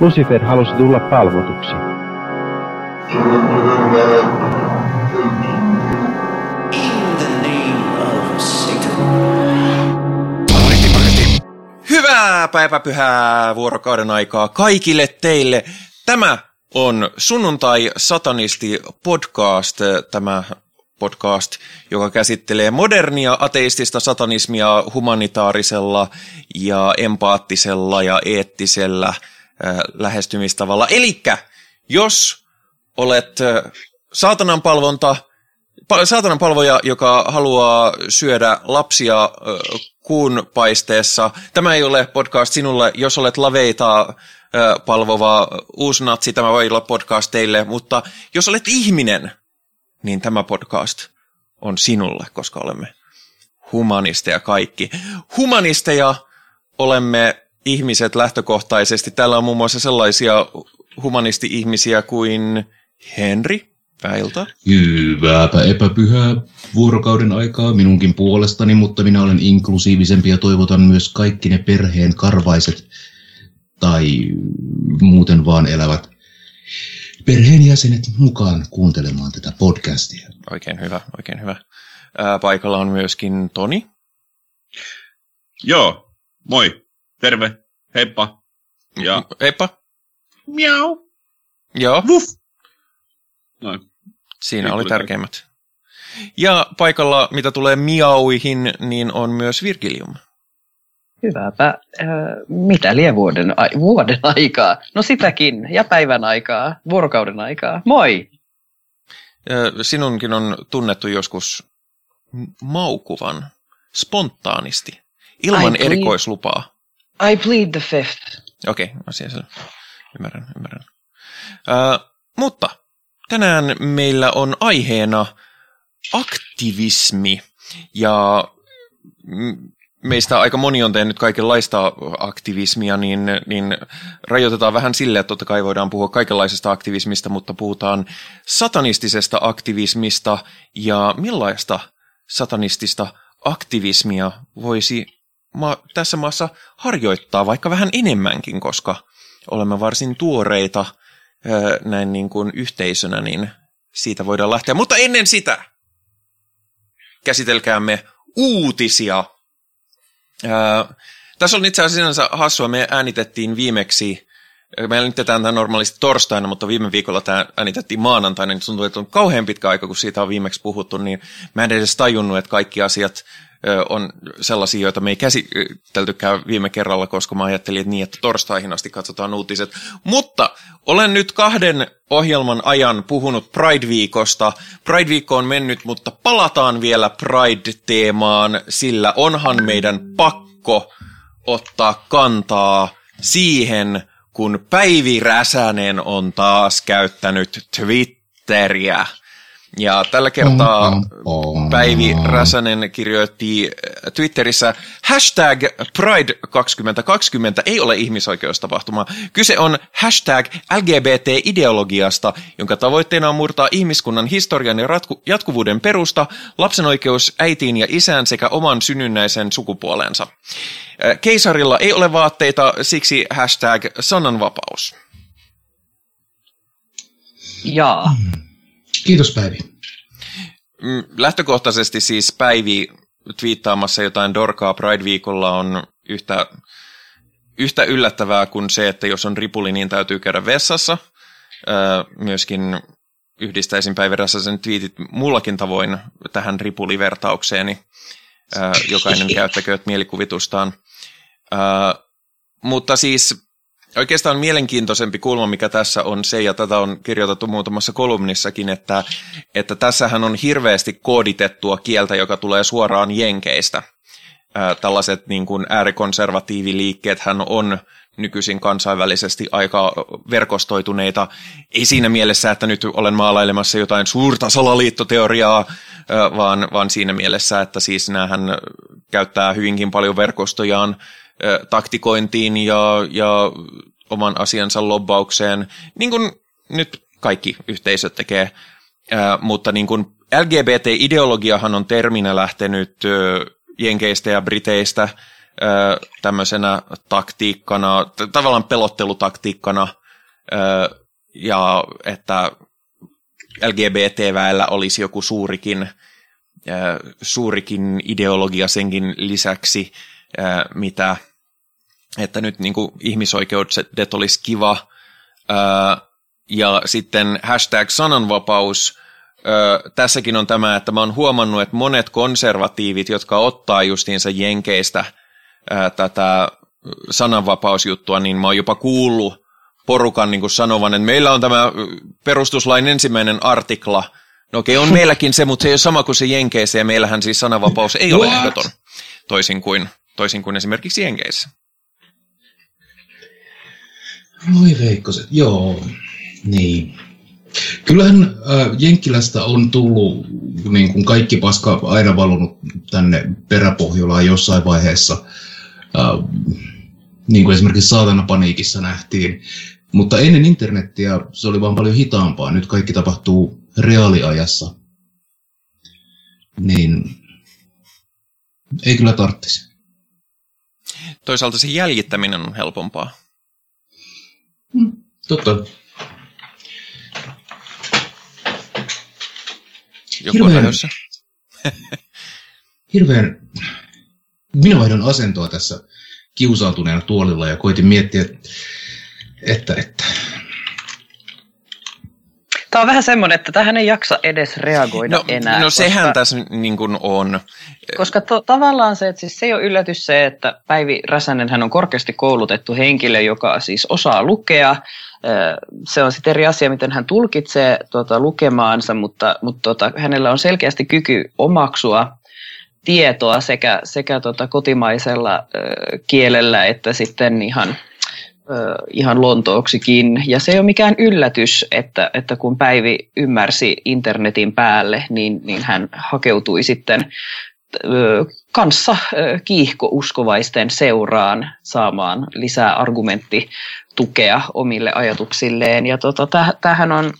Lucifer halusi tulla palvotuksi. Hyvää päiväpyhää vuorokauden aikaa kaikille teille. Tämä on Sunnuntai Satanisti podcast, tämä podcast, joka käsittelee modernia ateistista satanismia humanitaarisella ja empaattisella ja eettisellä lähestymistavalla. Elikkä, jos olet saatanan palvonta, pa- saatanan palvoja, joka haluaa syödä lapsia kuun paisteessa, tämä ei ole podcast sinulle, jos olet laveita palvova uusnatsi, tämä voi olla podcast teille, mutta jos olet ihminen, niin tämä podcast on sinulle, koska olemme humanisteja kaikki. Humanisteja olemme ihmiset lähtökohtaisesti. Täällä on muun muassa sellaisia humanisti-ihmisiä kuin Henri Päiltä. Hyvääpä epäpyhää vuorokauden aikaa minunkin puolestani, mutta minä olen inklusiivisempi ja toivotan myös kaikki ne perheen karvaiset tai muuten vaan elävät perheenjäsenet mukaan kuuntelemaan tätä podcastia. Oikein hyvä, oikein hyvä. Ää, paikalla on myöskin Toni. Joo, moi, terve, heippa. Ja Heippa. miau, Joo, vuff. Noin. siinä Nyt oli tärkeimmät. Ja paikalla, mitä tulee miauihin, niin on myös Virgilium. Hyvääpä. Äh, mitä lie vuoden, ai, vuoden aikaa? No sitäkin. Ja päivän aikaa. Vuorokauden aikaa. Moi! Ö, Sinunkin on tunnettu joskus maukuvan spontaanisti, ilman Ai, please. erikoislupaa. I plead the fifth. Okei, okay, asia selvä. Ymmärrän, ymmärrän. Ö, mutta tänään meillä on aiheena aktivismi ja meistä aika moni on tehnyt kaikenlaista aktivismia, niin, niin rajoitetaan vähän sille, että totta kai voidaan puhua kaikenlaisesta aktivismista, mutta puhutaan satanistisesta aktivismista ja millaista satanistista aktivismia voisi ma- tässä maassa harjoittaa vaikka vähän enemmänkin, koska olemme varsin tuoreita ö, näin niin kuin yhteisönä, niin siitä voidaan lähteä. Mutta ennen sitä käsitelkäämme uutisia. Ää, tässä on itse asiassa hassua. Me äänitettiin viimeksi, me äänitetään tämä normaalisti torstaina, mutta viime viikolla tämä äänitettiin maanantaina, niin tuntuu, että on kauhean pitkä aika, kun siitä on viimeksi puhuttu, niin mä en edes tajunnut, että kaikki asiat on sellaisia, joita me ei käsiteltykään viime kerralla, koska mä ajattelin, että niin, että torstaihin asti katsotaan uutiset. Mutta olen nyt kahden ohjelman ajan puhunut Pride-viikosta. Pride-viikko on mennyt, mutta palataan vielä Pride-teemaan, sillä onhan meidän pakko ottaa kantaa siihen, kun Päivi Räsänen on taas käyttänyt Twitteriä. Ja tällä kertaa. Päivi Räsänen kirjoitti äh, Twitterissä hashtag Pride 2020 ei ole ihmisoikeustapahtuma. Kyse on hashtag LGBT-ideologiasta, jonka tavoitteena on murtaa ihmiskunnan historian ja ratku- jatkuvuuden perusta, lapsen oikeus äitiin ja isään sekä oman synnynnäisen sukupuolensa. Äh, Keisarilla ei ole vaatteita, siksi hashtag sananvapaus. Jaa. Kiitos Päivi. Mm, Lähtökohtaisesti siis Päivi twiittaamassa jotain dorkaa Pride-viikolla on yhtä, yhtä yllättävää kuin se, että jos on ripuli, niin täytyy käydä vessassa. Myöskin yhdistäisin Päivi Räsäsen twiitit mullakin tavoin tähän ripulivertaukseeni. Jokainen käyttäkööt mielikuvitustaan. Mutta siis oikeastaan mielenkiintoisempi kulma, mikä tässä on se, ja tätä on kirjoitettu muutamassa kolumnissakin, että, että tässähän on hirveästi kooditettua kieltä, joka tulee suoraan jenkeistä. Ää, tällaiset niin kuin äärikonservatiiviliikkeet hän on nykyisin kansainvälisesti aika verkostoituneita. Ei siinä mielessä, että nyt olen maalailemassa jotain suurta salaliittoteoriaa, vaan, vaan siinä mielessä, että siis näähän käyttää hyvinkin paljon verkostojaan taktikointiin ja, ja oman asiansa lobbaukseen, niin kuin nyt kaikki yhteisöt tekee. Ää, mutta niin kuin LGBT-ideologiahan on terminä lähtenyt Jenkeistä ja Briteistä, ö, tämmöisenä taktiikkana, t- tavallaan pelottelutaktiikkana, ö, ja että LGBT-väellä olisi joku suurikin, ö, suurikin ideologia senkin lisäksi, ö, mitä että nyt niin kuin ihmisoikeudet olisi kiva, ö, ja sitten hashtag sananvapaus, Ö, tässäkin on tämä, että mä oon huomannut, että monet konservatiivit, jotka ottaa justiinsa Jenkeistä ö, tätä sananvapausjuttua, niin mä oon jopa kuullut porukan niin sanovan, että meillä on tämä perustuslain ensimmäinen artikla. No okei, on meilläkin se, mutta se ei ole sama kuin se Jenkeissä, ja meillähän siis sananvapaus ei ole ehdoton, toisin kuin, toisin kuin esimerkiksi Jenkeissä. Voi veikkoset, joo. Niin. Kyllähän äh, Jenkkilästä on tullut niin kuin kaikki paska aina valunut tänne peräpohjolaan jossain vaiheessa. Äh, niin kuin esimerkiksi saatana paniikissa nähtiin. Mutta ennen internettiä se oli vaan paljon hitaampaa. Nyt kaikki tapahtuu reaaliajassa. Niin ei kyllä tarttisi. Toisaalta se jäljittäminen on helpompaa. Totta. Joku on Hirveän- lähdössä. hirveän... Minä vaihdan asentoa tässä kiusaantuneena tuolilla ja koitin miettiä, että, että, että Tämä on vähän semmoinen, että tähän ei jaksa edes reagoida No, enää. no sehän koska, tässä niin kuin on. Koska to, tavallaan se, että siis se ei ole yllätys se, että Päivi Räsänen hän on korkeasti koulutettu henkilö, joka siis osaa lukea. Se on sitten eri asia, miten hän tulkitsee tuota, lukemaansa, mutta, mutta tuota, hänellä on selkeästi kyky omaksua tietoa sekä, sekä tuota kotimaisella ö, kielellä että sitten ihan, ihan lontooksikin. Ja se ei ole mikään yllätys, että, että kun Päivi ymmärsi internetin päälle, niin, niin hän hakeutui sitten kanssa kiihkouskovaisten seuraan saamaan lisää argumenttitukea omille ajatuksilleen. Ja tota, täh- tämähän on,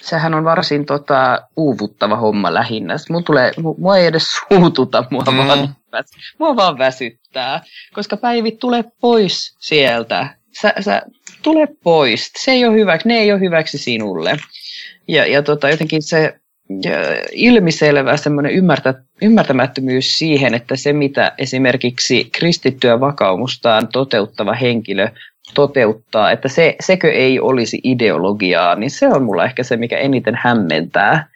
sehän on varsin tota, uuvuttava homma lähinnä. Mulla tulee, mu- mua ei edes suututa, mua, Mm. vaan, mua vaan väsyttää. Koska Päivi, tule pois sieltä. Sä, sä, tule pois. Se ei ole hyväksi, ne ei ole hyväksi sinulle. Ja, ja tota, jotenkin se ja ilmiselvä semmoinen ymmärtä, ymmärtämättömyys siihen, että se mitä esimerkiksi kristittyä vakaumustaan toteuttava henkilö toteuttaa, että se, sekö ei olisi ideologiaa, niin se on mulla ehkä se, mikä eniten hämmentää.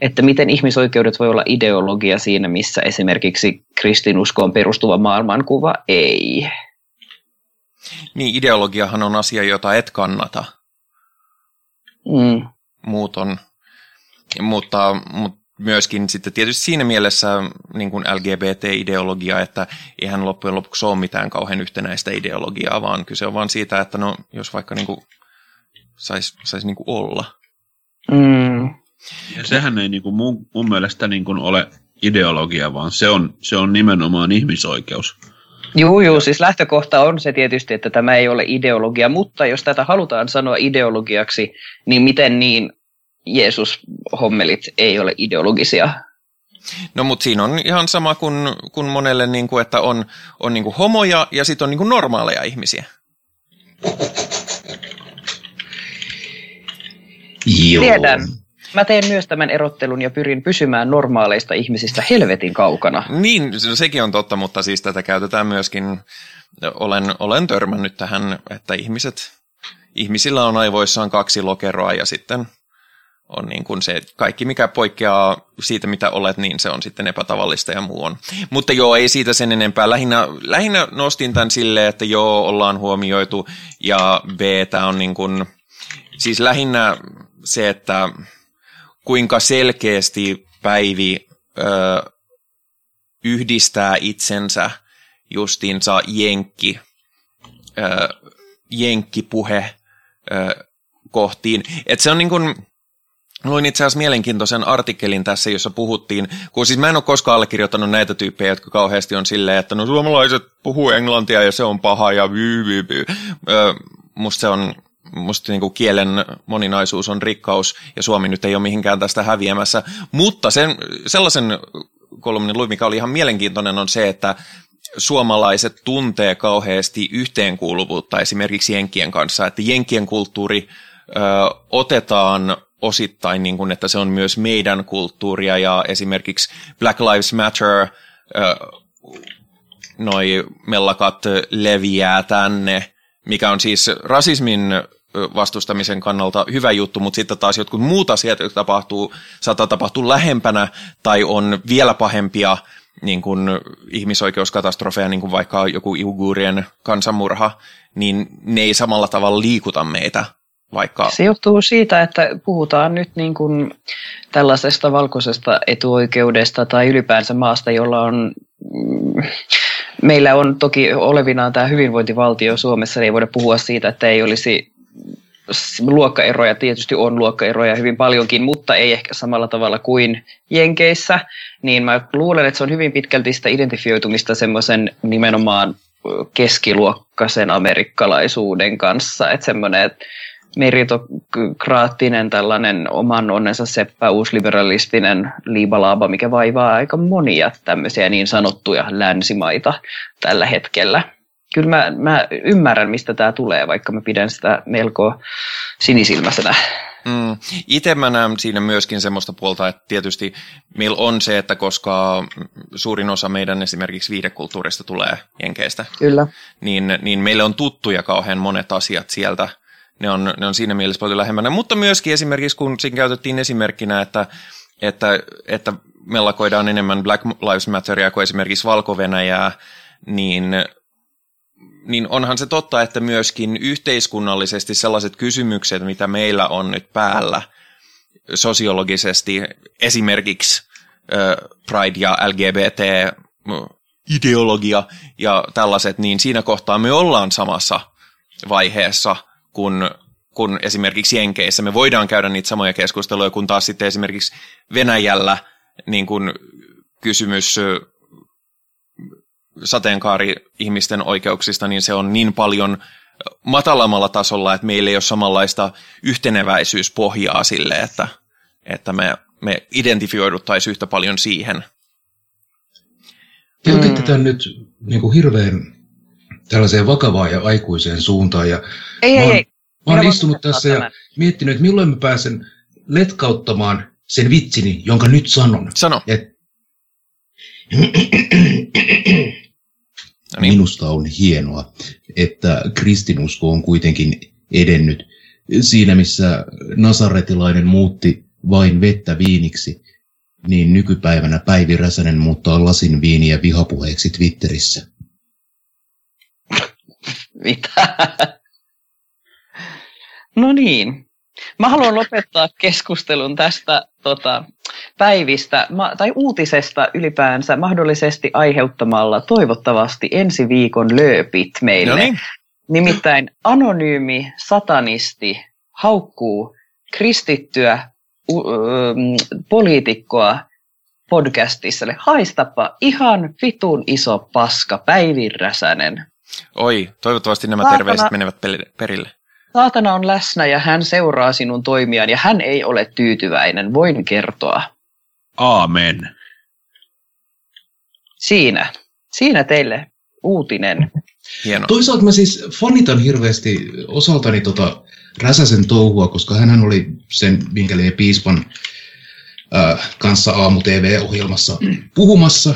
Että miten ihmisoikeudet voi olla ideologia siinä, missä esimerkiksi kristinuskoon perustuva maailmankuva ei. Niin, ideologiahan on asia, jota et kannata. Mm. Muut on, mutta, mutta myöskin sitten tietysti siinä mielessä niin kuin LGBT-ideologia, että eihän loppujen lopuksi ole mitään kauhean yhtenäistä ideologiaa, vaan kyse on vaan siitä, että no, jos vaikka niin kuin saisi sais niin kuin olla. Mm. Ja sehän ei niinku mun, mun mielestä niinku ole ideologia, vaan se on, se on nimenomaan ihmisoikeus. Joo, joo, siis lähtökohta on se tietysti, että tämä ei ole ideologia, mutta jos tätä halutaan sanoa ideologiaksi, niin miten niin Jeesus-hommelit ei ole ideologisia? No mutta siinä on ihan sama kuin, kuin monelle, niin kuin, että on, on niin kuin homoja ja sitten on niin kuin normaaleja ihmisiä. Joo. Tiedän. Mä teen myös tämän erottelun ja pyrin pysymään normaaleista ihmisistä helvetin kaukana. Niin, se- sekin on totta, mutta siis tätä käytetään myöskin, olen, olen törmännyt tähän, että ihmiset, ihmisillä on aivoissaan kaksi lokeroa ja sitten on niin kuin se, kaikki mikä poikkeaa siitä mitä olet, niin se on sitten epätavallista ja muu on. Mutta joo, ei siitä sen enempää. Lähinnä, lähinnä nostin tämän silleen, että joo, ollaan huomioitu ja B, tämä on niin kuin, siis lähinnä se, että kuinka selkeästi Päivi ö, yhdistää itsensä justiinsa jenkki, ö, jenkkipuhe ö, kohtiin. Et se on niin kuin, luin itse asiassa mielenkiintoisen artikkelin tässä, jossa puhuttiin, kun siis mä en ole koskaan allekirjoittanut näitä tyyppejä, jotka kauheasti on silleen, että no suomalaiset puhuu englantia ja se on paha ja vyy, vyy, vyy. Ö, musta se on musta niin kuin kielen moninaisuus on rikkaus ja Suomi nyt ei ole mihinkään tästä häviämässä. Mutta sen, sellaisen kolumnin luin, mikä oli ihan mielenkiintoinen, on se, että suomalaiset tuntee kauheasti yhteenkuuluvuutta esimerkiksi Jenkien kanssa, että Jenkien kulttuuri ö, otetaan osittain, niin kuin, että se on myös meidän kulttuuria ja esimerkiksi Black Lives Matter, ö, noi mellakat leviää tänne, mikä on siis rasismin vastustamisen kannalta hyvä juttu, mutta sitten taas jotkut muut asiat, jotka tapahtuu, saattaa tapahtua lähempänä tai on vielä pahempia niin kuin ihmisoikeuskatastrofeja, niin kuin vaikka joku Ugurien kansanmurha, niin ne ei samalla tavalla liikuta meitä. Vaikka... Se johtuu siitä, että puhutaan nyt niin kuin tällaisesta valkoisesta etuoikeudesta tai ylipäänsä maasta, jolla on mm, meillä on toki olevinaan tämä hyvinvointivaltio Suomessa, niin ei voida puhua siitä, että ei olisi luokkaeroja, tietysti on luokkaeroja hyvin paljonkin, mutta ei ehkä samalla tavalla kuin Jenkeissä, niin mä luulen, että se on hyvin pitkälti sitä identifioitumista semmoisen nimenomaan keskiluokkaisen amerikkalaisuuden kanssa, että semmoinen, että meritokraattinen tällainen oman onnensa seppä uusliberalistinen liibalaaba, mikä vaivaa aika monia tämmöisiä niin sanottuja länsimaita tällä hetkellä. Kyllä mä, mä ymmärrän, mistä tämä tulee, vaikka mä pidän sitä melko sinisilmäisenä. Mm. Itse mä näen siinä myöskin semmoista puolta, että tietysti meillä on se, että koska suurin osa meidän esimerkiksi viidekulttuurista tulee Jenkeistä, Kyllä. Niin, niin meille on tuttuja kauhean monet asiat sieltä – ne on, ne on siinä mielessä paljon lähemmänä. Mutta myöskin esimerkiksi, kun siinä käytettiin esimerkkinä, että, että, että mellakoidaan enemmän Black Lives Matteria kuin esimerkiksi valko niin, niin onhan se totta, että myöskin yhteiskunnallisesti sellaiset kysymykset, mitä meillä on nyt päällä sosiologisesti, esimerkiksi Pride ja LGBT ideologia ja tällaiset, niin siinä kohtaa me ollaan samassa vaiheessa kun, kun esimerkiksi Jenkeissä. Me voidaan käydä niitä samoja keskusteluja, kun taas sitten esimerkiksi Venäjällä niin kun kysymys sateenkaari-ihmisten oikeuksista, niin se on niin paljon matalammalla tasolla, että meillä ei ole samanlaista yhteneväisyyspohjaa sille, että, että me, me identifioiduttaisiin yhtä paljon siihen. Te otitte tämän nyt niin kuin hirveän tällaiseen vakavaan ja aikuiseen suuntaan. Ja ei, mä oon, ei, ei. Mä oon istunut tässä tämän. ja miettinyt, että milloin mä pääsen letkauttamaan sen vitsini, jonka nyt sanon. Sano. Et... no niin. Minusta on hienoa, että kristinusko on kuitenkin edennyt. Siinä, missä nasaretilainen muutti vain vettä viiniksi, niin nykypäivänä Päivi Räsänen muuttaa lasin viiniä vihapuheeksi Twitterissä. Mitä? No niin. Mä haluan lopettaa keskustelun tästä tota, päivistä tai uutisesta ylipäänsä mahdollisesti aiheuttamalla toivottavasti ensi viikon lööpit meille. No niin. Nimittäin anonyymi satanisti haukkuu kristittyä u- poliitikkoa podcastissa. Haistapa ihan vitun iso paska, Päivi Räsänen. Oi, toivottavasti nämä Saatana, terveiset menevät perille. Saatana on läsnä ja hän seuraa sinun toimiaan ja hän ei ole tyytyväinen, voin kertoa. Aamen. Siinä. Siinä teille uutinen. Hieno. Toisaalta mä siis fanitan hirveästi osaltani tota Räsäsen touhua, koska hän oli sen Vinkelien piispan äh, kanssa aamu-tv-ohjelmassa puhumassa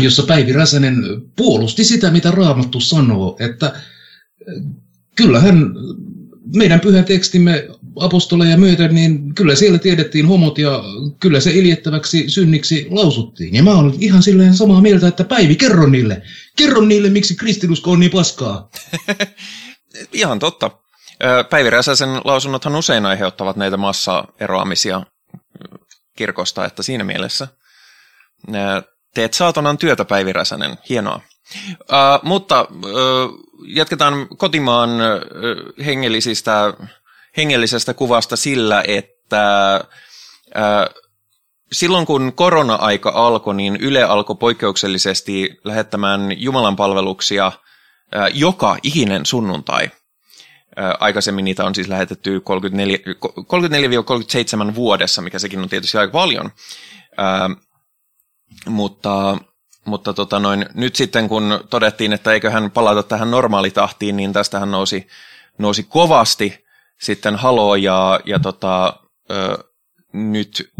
jossa Päivi Räsänen puolusti sitä, mitä Raamattu sanoo, että kyllähän meidän pyhän tekstimme apostoleja myöten, niin kyllä siellä tiedettiin homot ja kyllä se iljettäväksi synniksi lausuttiin. Ja mä olen ihan silleen samaa mieltä, että Päivi, kerro niille. Kerro niille, miksi kristinusko on niin paskaa. ihan totta. Päivi Räsäsen lausunnothan usein aiheuttavat näitä massaeroamisia kirkosta, että siinä mielessä Teet saatanan työtä, Päivi Räsänen. Hienoa. Uh, mutta uh, jatketaan kotimaan hengellisistä, hengellisestä kuvasta sillä, että uh, silloin kun korona-aika alkoi, niin Yle alkoi poikkeuksellisesti lähettämään Jumalan palveluksia joka ikinen sunnuntai. Uh, aikaisemmin niitä on siis lähetetty 34, 34-37 vuodessa, mikä sekin on tietysti aika paljon. Uh, mutta mutta tota noin, nyt sitten kun todettiin, että eiköhän palata tähän normaalitahtiin, niin tästähän nousi, nousi kovasti sitten halo ja, ja tota, ö, nyt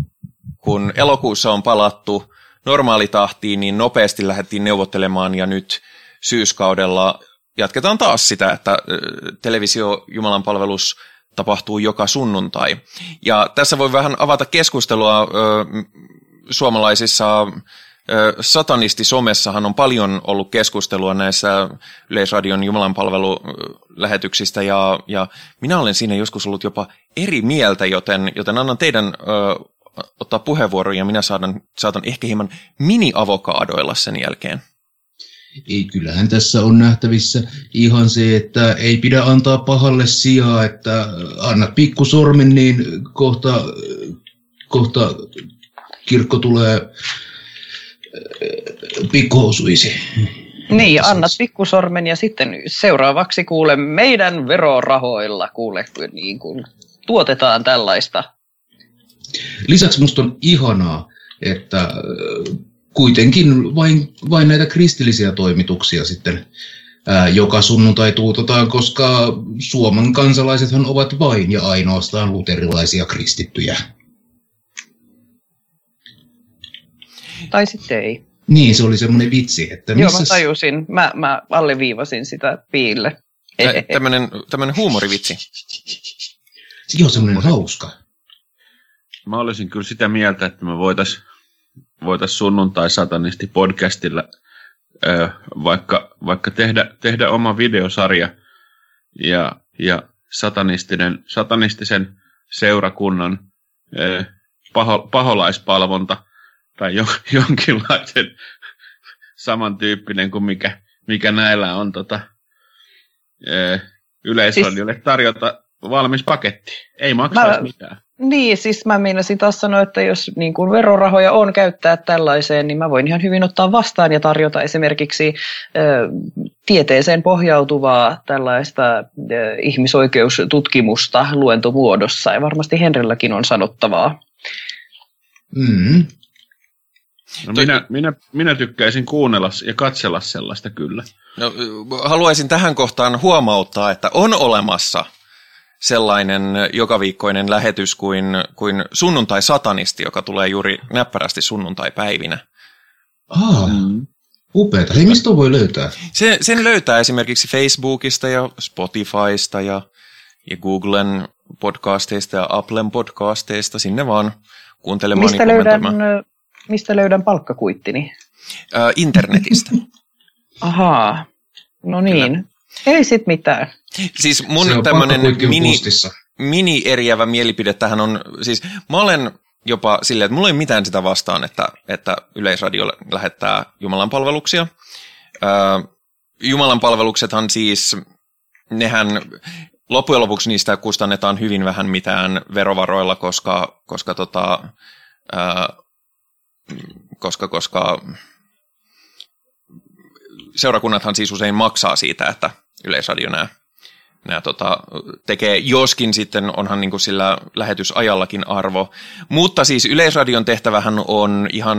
kun elokuussa on palattu normaalitahtiin, niin nopeasti lähdettiin neuvottelemaan ja nyt syyskaudella jatketaan taas sitä, että televisio Jumalan palvelus tapahtuu joka sunnuntai. Ja tässä voi vähän avata keskustelua suomalaisissa satanistisomessahan on paljon ollut keskustelua näissä Yleisradion Jumalanpalvelulähetyksistä ja, ja minä olen siinä joskus ollut jopa eri mieltä, joten, joten annan teidän ö, ottaa puheenvuoron ja minä saatan, saatan ehkä hieman mini-avokaadoilla sen jälkeen. Ei, kyllähän tässä on nähtävissä ihan se, että ei pidä antaa pahalle sijaa, että anna pikkusormen, niin kohta, kohta kirkko tulee pikkuhousuisi. Niin, annat pikkusormen ja sitten seuraavaksi kuule meidän verorahoilla kuule, niin kuin tuotetaan tällaista. Lisäksi musta on ihanaa, että kuitenkin vain, vain näitä kristillisiä toimituksia sitten ää, joka sunnuntai tuutetaan, koska Suomen kansalaisethan ovat vain ja ainoastaan luterilaisia kristittyjä. Tai sitten ei. Niin, se oli semmoinen vitsi, että missä... Joo, mä tajusin. Mä, mä alleviivasin sitä piille. Tämmöinen, tämmöinen huumorivitsi. Joo, semmoinen hauska. Mä olisin kyllä sitä mieltä, että me voitaisiin voitais sunnuntai-satanisti podcastilla ö, vaikka, vaikka tehdä, tehdä oma videosarja ja, ja satanistinen, satanistisen seurakunnan ö, paho, paholaispalvonta – tai jo, jonkinlaisen samantyyppinen kuin mikä, mikä näillä on tota, e, yleisradiolle siis, tarjota valmis paketti. Ei maksaa mitään. Niin, siis mä meinasin taas sanoa, että jos niin kuin verorahoja on käyttää tällaiseen, niin mä voin ihan hyvin ottaa vastaan ja tarjota esimerkiksi ö, tieteeseen pohjautuvaa tällaista ö, ihmisoikeustutkimusta luentomuodossa. Ja varmasti Henrilläkin on sanottavaa. Mm. No minä, minä, minä tykkäisin kuunnella ja katsella sellaista kyllä. No, haluaisin tähän kohtaan huomauttaa, että on olemassa sellainen jokaviikkoinen lähetys kuin, kuin sunnuntai-satanisti, joka tulee juuri näppärästi sunnuntai-päivinä. Ah, mm. upeata. Hei, mistä voi löytää? Se, sen löytää esimerkiksi Facebookista ja Spotifysta ja, ja Googlen podcasteista ja Applen podcasteista. Sinne vaan kuuntelemaan Mistä löydän Mistä löydän palkkakuittini? Äh, internetistä. Ahaa, no niin. Kyllä. Ei sit mitään. Siis mun tämmönen mini, mini eriävä mielipide tähän on, siis mä olen jopa silleen, että mulla ei mitään sitä vastaan, että, että Yleisradio lähettää Jumalan palveluksia. Äh, Jumalan palveluksethan siis, nehän loppujen lopuksi niistä kustannetaan hyvin vähän mitään verovaroilla, koska, koska tota, äh, koska, koska seurakunnathan siis usein maksaa siitä, että Yleisradio nämä, nämä tota, tekee, joskin sitten onhan niin kuin sillä lähetysajallakin arvo. Mutta siis Yleisradion tehtävähän on ihan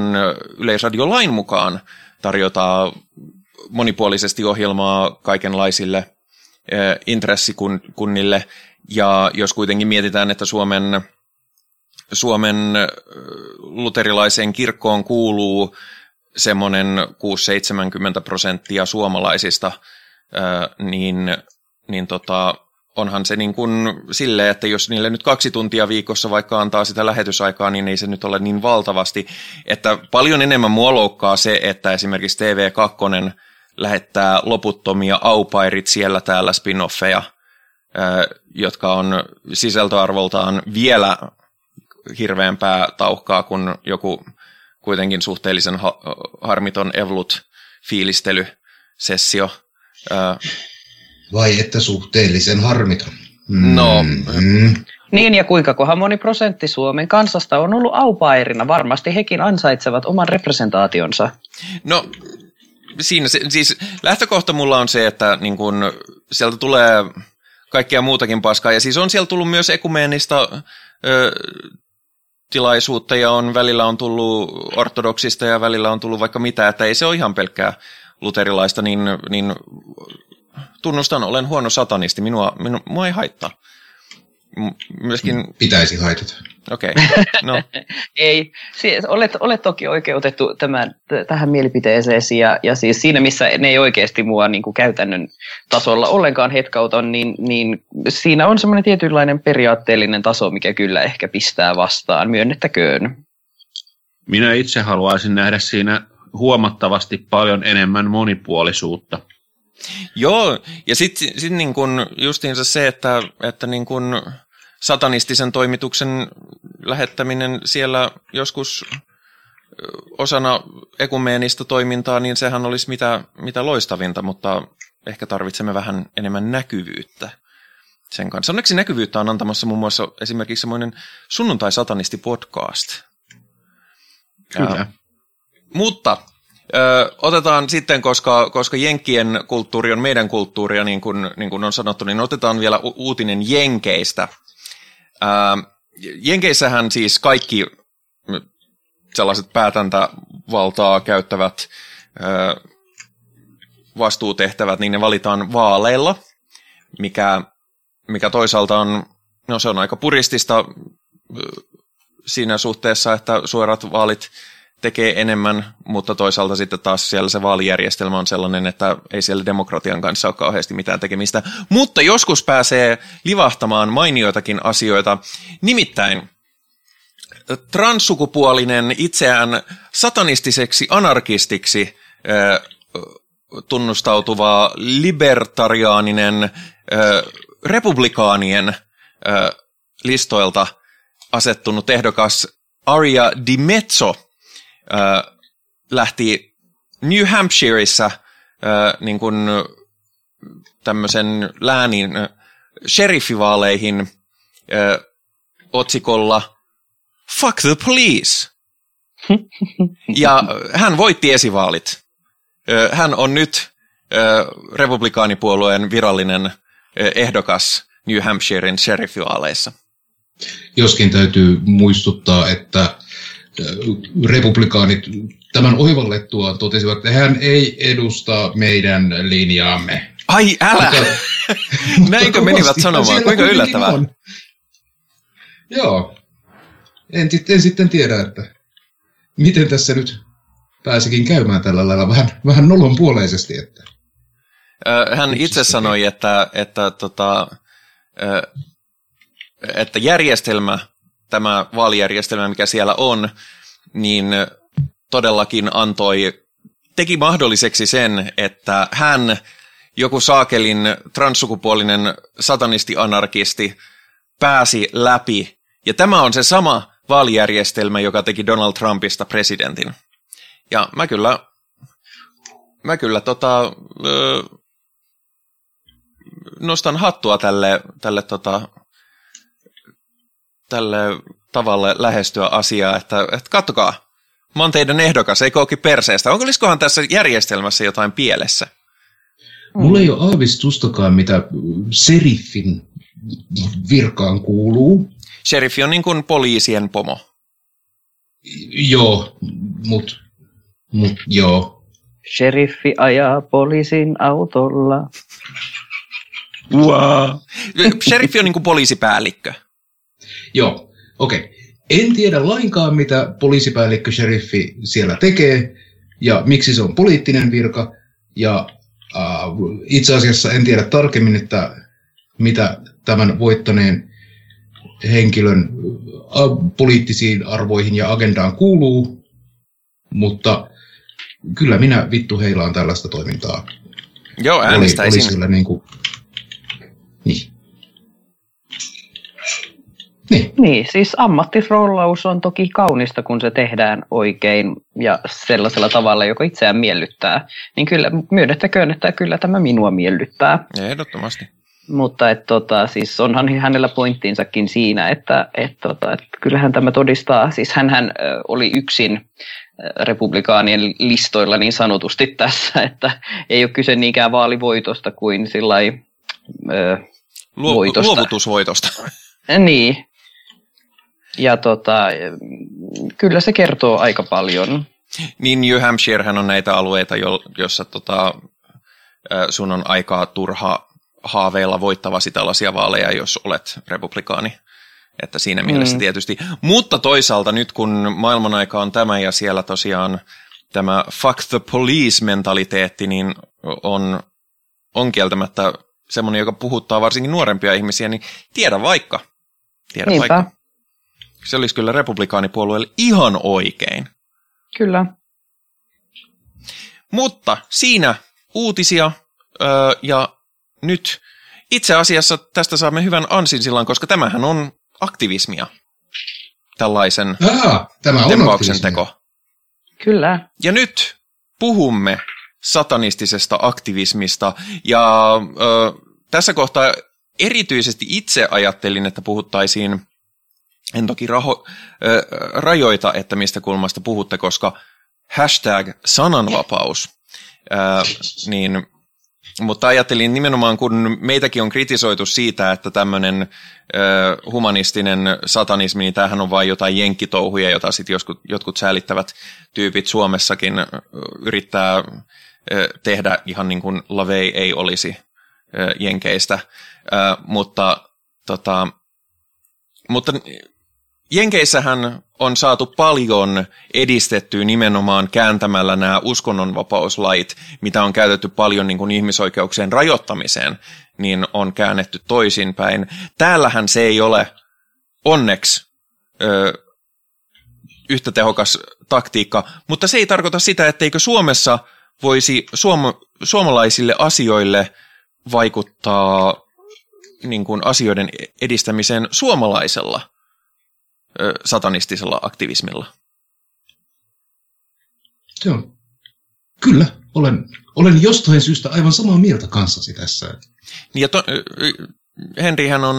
Yleisradiolain mukaan tarjota monipuolisesti ohjelmaa kaikenlaisille eh, intressikunnille, ja jos kuitenkin mietitään, että Suomen Suomen luterilaiseen kirkkoon kuuluu semmoinen 6-70 prosenttia suomalaisista, niin, niin tota, onhan se niin kuin silleen, että jos niille nyt kaksi tuntia viikossa vaikka antaa sitä lähetysaikaa, niin ei se nyt ole niin valtavasti. Että paljon enemmän mua loukkaa se, että esimerkiksi TV2 lähettää loputtomia aupairit siellä täällä spin-offeja, jotka on sisältöarvoltaan vielä hirveämpää tauhkaa kuin joku kuitenkin suhteellisen ha- harmiton Evlut-fiilistelysessio. Vai että suhteellisen harmiton? Mm. No, mm. Niin ja kuinka kohan moni prosentti Suomen kansasta on ollut aupairina. Varmasti hekin ansaitsevat oman representaationsa. No siinä se, siis lähtökohta mulla on se, että niin kun, sieltä tulee kaikkea muutakin paskaa. Ja siis on siellä tullut myös ekumeenista ö, tilaisuutta ja on, välillä on tullut ortodoksista ja välillä on tullut vaikka mitä, että ei se ole ihan pelkkää luterilaista, niin, niin tunnustan, olen huono satanisti, minua, minua, minua ei haittaa. Myöskin... Pitäisi haitata. Okei, okay. no. Ei, siis olet, olet toki oikeutettu tämän, tähän mielipiteeseesi ja, ja siis siinä, missä ne ei oikeasti mua niin kuin käytännön tasolla ollenkaan hetkauta, niin, niin siinä on semmoinen tietynlainen periaatteellinen taso, mikä kyllä ehkä pistää vastaan, myönnettäköön. Minä itse haluaisin nähdä siinä huomattavasti paljon enemmän monipuolisuutta. Joo, ja sitten sit niin kun justiinsa se, että, että niin kun satanistisen toimituksen lähettäminen siellä joskus osana ekumeenista toimintaa, niin sehän olisi mitä, mitä loistavinta, mutta ehkä tarvitsemme vähän enemmän näkyvyyttä sen kanssa. Onneksi näkyvyyttä on antamassa muun muassa esimerkiksi semmoinen sunnuntai-satanisti-podcast. Kyllä. Ja, mutta Ö, otetaan sitten, koska, koska Jenkkien kulttuuri on meidän kulttuuria, niin kuin, niin kuin on sanottu, niin otetaan vielä u- uutinen Jenkeistä. Ö, Jenkeissähän siis kaikki sellaiset päätäntävaltaa käyttävät vastuutehtävät, niin ne valitaan vaaleilla, mikä, mikä toisaalta on, no se on aika puristista siinä suhteessa, että suorat vaalit – tekee enemmän, mutta toisaalta sitten taas siellä se vaalijärjestelmä on sellainen, että ei siellä demokratian kanssa ole kauheasti mitään tekemistä. Mutta joskus pääsee livahtamaan mainioitakin asioita. Nimittäin transsukupuolinen itseään satanistiseksi anarkistiksi tunnustautuva libertariaaninen republikaanien listoilta asettunut ehdokas Aria Di Mezzo – äh, lähti New Hampshireissa niin kuin tämmöisen läänin sheriffivaaleihin äh, otsikolla Fuck the police! ja hän voitti esivaalit. Äh, hän on nyt äh, republikaanipuolueen virallinen äh, ehdokas New Hampshirein sheriffivaaleissa. Joskin täytyy muistuttaa, että republikaanit tämän oivallettuaan totesivat, että hän ei edusta meidän linjaamme. Ai älä! Mutta, Näinkö menivät sanomaan? Kuinka yllättävää? On. Joo. En, en sitten tiedä, että miten tässä nyt pääsikin käymään tällä lailla vähän, vähän nolonpuoleisesti. Että. Hän itse sanoi, että, että, tota, että järjestelmä tämä vaalijärjestelmä, mikä siellä on, niin todellakin antoi, teki mahdolliseksi sen, että hän, joku saakelin transsukupuolinen satanisti-anarkisti, pääsi läpi. Ja tämä on se sama vaalijärjestelmä, joka teki Donald Trumpista presidentin. Ja mä kyllä, mä kyllä tota, ö, nostan hattua tälle, tälle tota, tälle tavalle lähestyä asiaa, että, että kattokaa, mä oon teidän ehdokas, ei kooki perseestä. Onko olisikohan tässä järjestelmässä jotain pielessä? Mulla ei ole aavistustakaan, mitä seriffin virkaan kuuluu. Sheriffi on niin kuin poliisien pomo. Joo, mut, mut joo. Sheriffi ajaa poliisin autolla. Wow. Sheriffi on niin kuin poliisipäällikkö. Joo, okei. Okay. En tiedä lainkaan, mitä poliisipäällikkö, sheriffi siellä tekee ja miksi se on poliittinen virka. Ja äh, itse asiassa en tiedä tarkemmin, että mitä tämän voittaneen henkilön äh, poliittisiin arvoihin ja agendaan kuuluu, mutta kyllä minä vittu heilaan tällaista toimintaa. Joo, äänestäisin. Oli, oli sillä niin kuin, Niin. niin, siis ammattisrollaus on toki kaunista, kun se tehdään oikein ja sellaisella tavalla, joka itseään miellyttää. Niin kyllä myönnettäköön, että kyllä tämä minua miellyttää. Ehdottomasti. Mutta et, tota, siis onhan hänellä pointtiinsakin siinä, että et, tota, et kyllähän tämä todistaa, siis hän oli yksin republikaanien listoilla niin sanotusti tässä, että ei ole kyse niinkään vaalivoitosta kuin sillai, Luo, voitosta. Luovutusvoitosta. Niin, Ja tota, kyllä se kertoo aika paljon. Niin New Hampshirehän on näitä alueita, jo, jossa tota, sun on aikaa turha haaveilla voittavasi tällaisia vaaleja, jos olet republikaani. Että siinä mielessä mm. tietysti. Mutta toisaalta nyt kun maailman aika on tämä ja siellä tosiaan tämä fuck the police-mentaliteetti, niin on, on kieltämättä semmoinen, joka puhuttaa varsinkin nuorempia ihmisiä, niin tiedä vaikka. Tiedä Niinpä. vaikka. Se olisi kyllä republikaanipuolueelle ihan oikein. Kyllä. Mutta siinä uutisia öö, ja nyt itse asiassa tästä saamme hyvän ansin silloin, koska tämähän on aktivismia. Tällaisen Aa, tämä on teko. Kyllä. Ja nyt puhumme satanistisesta aktivismista ja ö, tässä kohtaa erityisesti itse ajattelin, että puhuttaisiin, en toki raho, ö, rajoita, että mistä kulmasta puhutte, koska hashtag sananvapaus, ö, niin mutta ajattelin nimenomaan, kun meitäkin on kritisoitu siitä, että tämmöinen humanistinen satanismi, niin tämähän on vain jotain jenkkitouhuja, jota sitten jotkut, jotkut säälittävät tyypit Suomessakin yrittää tehdä ihan niin kuin Lavei ei olisi jenkeistä. Mutta, tota, mutta Jenkeissähän on saatu paljon edistettyä nimenomaan kääntämällä nämä uskonnonvapauslait, mitä on käytetty paljon niin kuin ihmisoikeuksien rajoittamiseen, niin on käännetty toisinpäin. Täällähän se ei ole onneksi ö, yhtä tehokas taktiikka, mutta se ei tarkoita sitä, etteikö Suomessa voisi suom- suomalaisille asioille vaikuttaa niin kuin asioiden edistämiseen suomalaisella satanistisella aktivismilla. Joo. Kyllä, olen, olen jostain syystä aivan samaa mieltä kanssasi tässä. Ja to, Henrihän on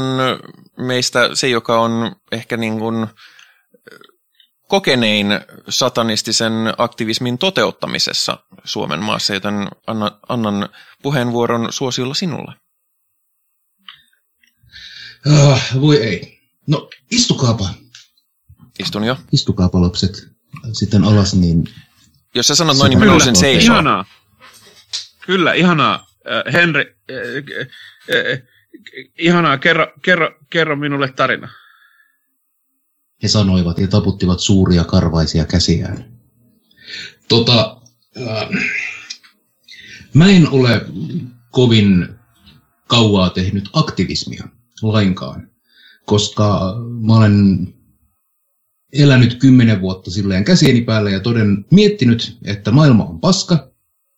meistä se, joka on ehkä niin kuin kokenein satanistisen aktivismin toteuttamisessa Suomen maassa, joten anna, annan puheenvuoron suosiolla sinulle. Uh, voi ei. No, istukaapa. Istun jo. Istukaapa lapset sitten alas, niin... Jos sä sanot noin, niin mä nousen seisomaan. Ihanaa. Kyllä, ihanaa. Äh, Henri, äh, äh, ihanaa. Kerro, kerro, kerro minulle tarina. He sanoivat ja taputtivat suuria karvaisia käsiään. Tota, äh, mä en ole kovin kauaa tehnyt aktivismia lainkaan, koska mä olen elänyt kymmenen vuotta silleen käsieni päällä ja toden miettinyt, että maailma on paska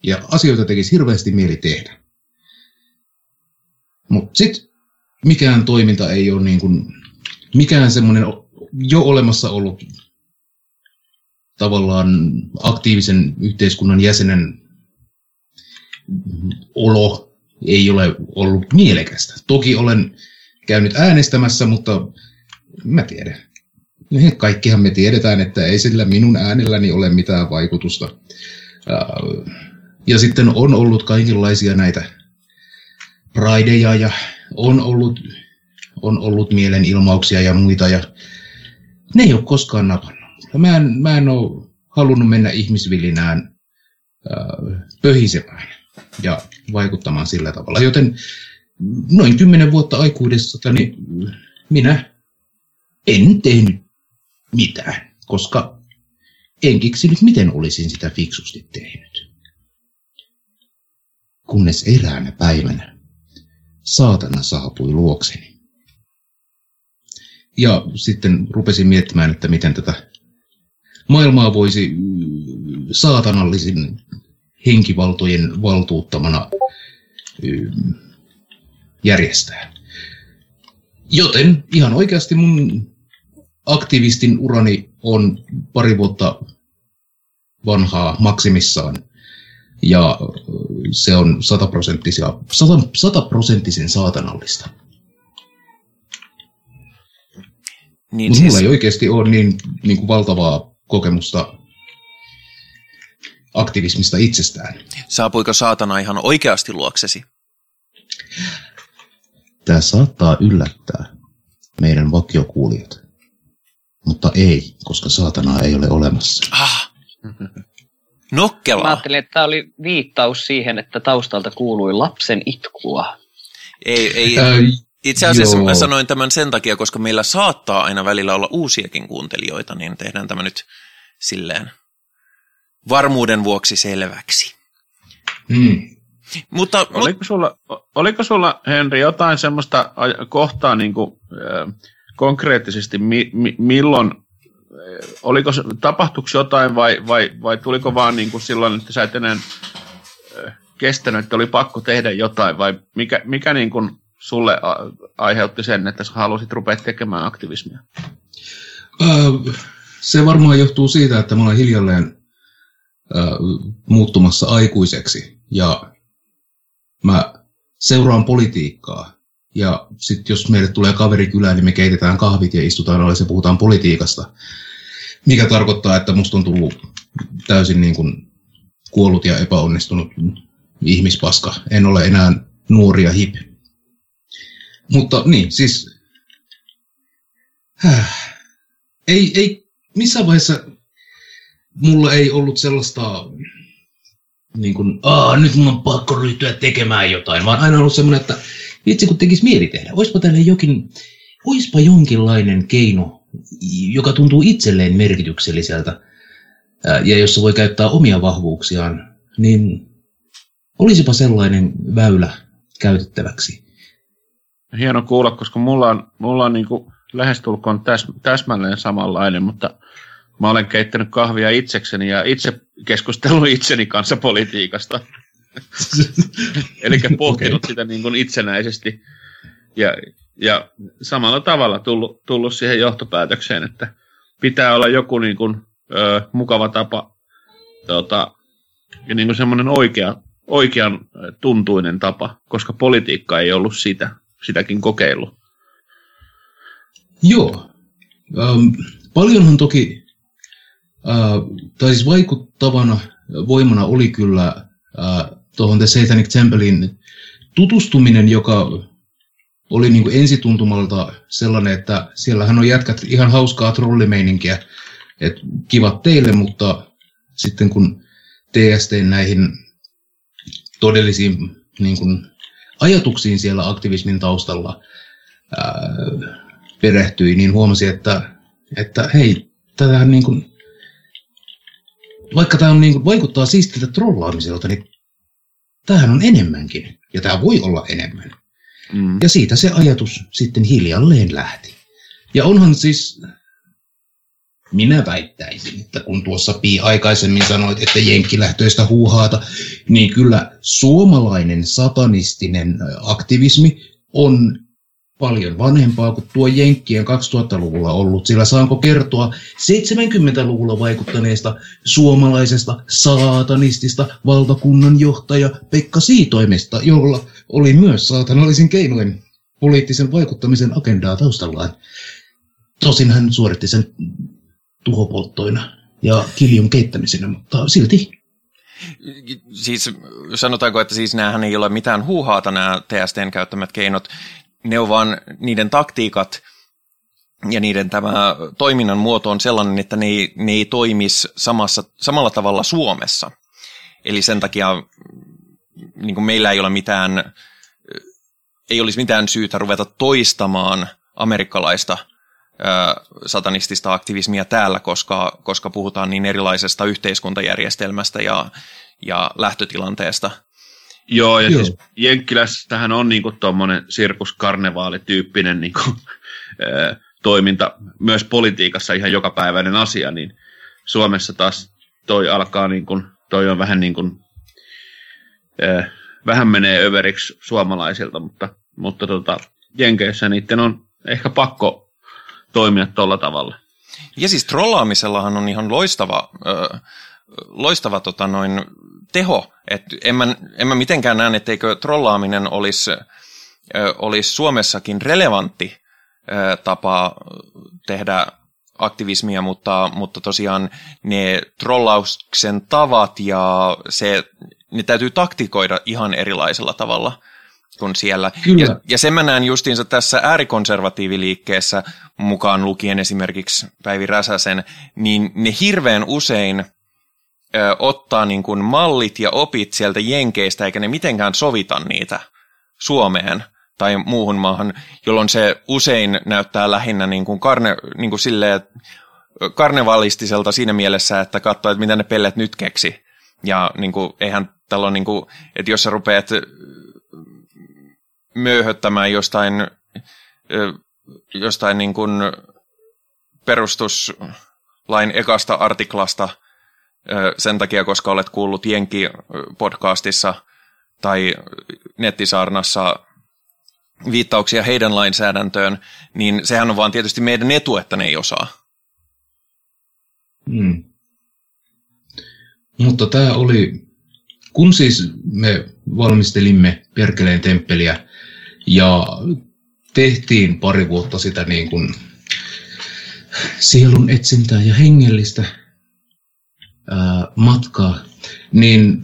ja asioita tekisi hirveästi mieli tehdä. Mutta sitten mikään toiminta ei ole niin kuin, mikään semmoinen jo olemassa ollut tavallaan aktiivisen yhteiskunnan jäsenen olo ei ole ollut mielekästä. Toki olen käynyt äänestämässä, mutta mä tiedän. Niin, kaikkihan me tiedetään, että ei sillä minun äänelläni ole mitään vaikutusta. Ja sitten on ollut kaikenlaisia näitä raideja ja on ollut, on ollut mielenilmauksia ja muita ja ne ei ole koskaan napannut. Mä en, mä en ole halunnut mennä ihmisvilinään pöhisemään ja vaikuttamaan sillä tavalla. Joten noin kymmenen vuotta aikuudessa niin minä en tehnyt mitään, koska en keksinyt, miten olisin sitä fiksusti tehnyt. Kunnes eräänä päivänä saatana saapui luokseni. Ja sitten rupesin miettimään, että miten tätä maailmaa voisi saatanallisin henkivaltojen valtuuttamana järjestää. Joten ihan oikeasti mun aktivistin urani on pari vuotta vanhaa maksimissaan. Ja se on sataprosenttisia, sataprosenttisen saatanallista. Niin Mulla siis... ei oikeasti ole niin, niin kuin valtavaa kokemusta aktivismista itsestään. Saapuiko saatana ihan oikeasti luoksesi? Tämä saattaa yllättää meidän vakiokuulijat. Mutta ei, koska saatanaa ei ole olemassa. Ah. Mä Nokkelaa. ajattelin, että tämä oli viittaus siihen, että taustalta kuului lapsen itkua. Ei, ei. Ää, Itse asiassa joo. mä sanoin tämän sen takia, koska meillä saattaa aina välillä olla uusiakin kuuntelijoita, niin tehdään tämä nyt silleen varmuuden vuoksi selväksi. Hmm. Mutta, mut, Oliko sulla, oliko sulla, Henri, jotain semmoista kohtaa niin kuin, äh, konkreettisesti, mi, mi, milloin, oliko se, tapahtuiko jotain vai, vai, vai tuliko vaan niin kuin silloin, että sä et enää kestänyt, että oli pakko tehdä jotain, vai mikä, mikä niin kuin sulle aiheutti sen, että sä halusit rupea tekemään aktivismia? Se varmaan johtuu siitä, että mä olen hiljalleen muuttumassa aikuiseksi ja mä seuraan politiikkaa. Ja sitten jos meille tulee kaveri kylään, niin me keitetään kahvit ja istutaan alas ja puhutaan politiikasta. Mikä tarkoittaa, että musta on tullut täysin niin kuin kuollut ja epäonnistunut ihmispaska. En ole enää nuori ja hip. Mutta niin, siis Häh. Ei, ei, missään vaiheessa mulla ei ollut sellaista, niin kuin, Aa, nyt mun on pakko ryhtyä tekemään jotain, vaan aina ollut semmoinen, että vitsi kun tekisi mieli tehdä, oispa tälle jokin, oispa jonkinlainen keino, joka tuntuu itselleen merkitykselliseltä, ja jossa voi käyttää omia vahvuuksiaan, niin olisipa sellainen väylä käytettäväksi. Hieno kuulla, koska mulla on, mulla on niin kuin lähestulkoon täs, täsmälleen samanlainen, mutta mä olen keittänyt kahvia itsekseni ja itse keskustellut itseni kanssa politiikasta. Eli pohtinut Okei. sitä niin kuin itsenäisesti ja, ja samalla tavalla tullut, tullut siihen johtopäätökseen, että pitää olla joku niin kuin, ö, mukava tapa tota, ja niin kuin semmoinen oikea, oikean tuntuinen tapa, koska politiikka ei ollut sitä, sitäkin kokeillut. Joo. Ähm, paljonhan toki, äh, tai siis vaikuttavana voimana oli kyllä äh, tuohon The Satanic Templein tutustuminen, joka oli niin kuin ensituntumalta sellainen, että siellähän on jätkät ihan hauskaa trollimeininkiä, että kivat teille, mutta sitten kun TST näihin todellisiin niin kuin, ajatuksiin siellä aktivismin taustalla ää, perehtyi, niin huomasi, että, että hei, tätähän niin kuin, vaikka tämä on niin kuin, vaikuttaa siistiltä trollaamiselta, niin tämähän on enemmänkin, ja tämä voi olla enemmän. Mm. Ja siitä se ajatus sitten hiljalleen lähti. Ja onhan siis, minä väittäisin, että kun tuossa Pi aikaisemmin sanoit, että jenkkilähtöistä huuhaata, niin kyllä suomalainen satanistinen aktivismi on paljon vanhempaa kuin tuo Jenkkien 2000-luvulla ollut, sillä saanko kertoa 70-luvulla vaikuttaneesta suomalaisesta saatanistista valtakunnan johtaja Pekka Siitoimesta, jolla oli myös saatanallisen keinoin poliittisen vaikuttamisen agendaa taustallaan. Tosin hän suoritti sen tuhopolttoina ja kiljun keittämisenä, mutta silti. siis sanotaanko, että siis näähän ei ole mitään huuhaata nämä TSTn käyttämät keinot, ne on vaan niiden taktiikat ja niiden tämä toiminnan muoto on sellainen, että ne ei, ne ei toimisi samassa, samalla tavalla Suomessa. Eli sen takia niin kuin meillä ei ole mitään, ei olisi mitään syytä ruveta toistamaan amerikkalaista satanistista aktivismia täällä, koska, koska puhutaan niin erilaisesta yhteiskuntajärjestelmästä ja, ja lähtötilanteesta. Joo, ja Joo. Siis Jenkkilässähän on niinku tuommoinen sirkuskarnevaalityyppinen niinku, toiminta, myös politiikassa ihan jokapäiväinen asia, niin Suomessa taas toi alkaa niin kuin, toi on vähän niin kuin, vähän menee överiksi suomalaisilta, mutta, mutta tota, Jenkeissä niiden on ehkä pakko toimia tuolla tavalla. Ja siis trollaamisellahan on ihan loistava, ö, loistava tota noin, teho. Et en, mä, en mä mitenkään näe, etteikö trollaaminen olisi, ö, olisi Suomessakin relevantti tapa tehdä aktivismia, mutta, mutta tosiaan ne trollauksen tavat ja se, ne täytyy taktikoida ihan erilaisella tavalla. kuin siellä. Kyllä. Ja, ja sen mä näen justiinsa tässä äärikonservatiiviliikkeessä, mukaan lukien esimerkiksi Päivi Räsäsen, niin ne hirveän usein ö, ottaa niin kuin mallit ja opit sieltä jenkeistä, eikä ne mitenkään sovita niitä Suomeen tai muuhun maahan, jolloin se usein näyttää lähinnä niin kuin karne, niin kuin silleen, karnevalistiselta siinä mielessä, että katsoo, että mitä ne pellet nyt keksi. Ja niin kuin, eihän tällä niin kuin, että jos sä rupeat myöhöttämään jostain, jostain niin kuin perustuslain ekasta artiklasta sen takia, koska olet kuullut Jenki-podcastissa tai nettisaarnassa viittauksia heidän lainsäädäntöön, niin sehän on vaan tietysti meidän etu, että ne ei osaa. Mm. Mutta tämä oli, kun siis me valmistelimme Perkeleen temppeliä ja tehtiin pari vuotta sitä niin kuin sielun etsintää ja hengellistä ää, matkaa, niin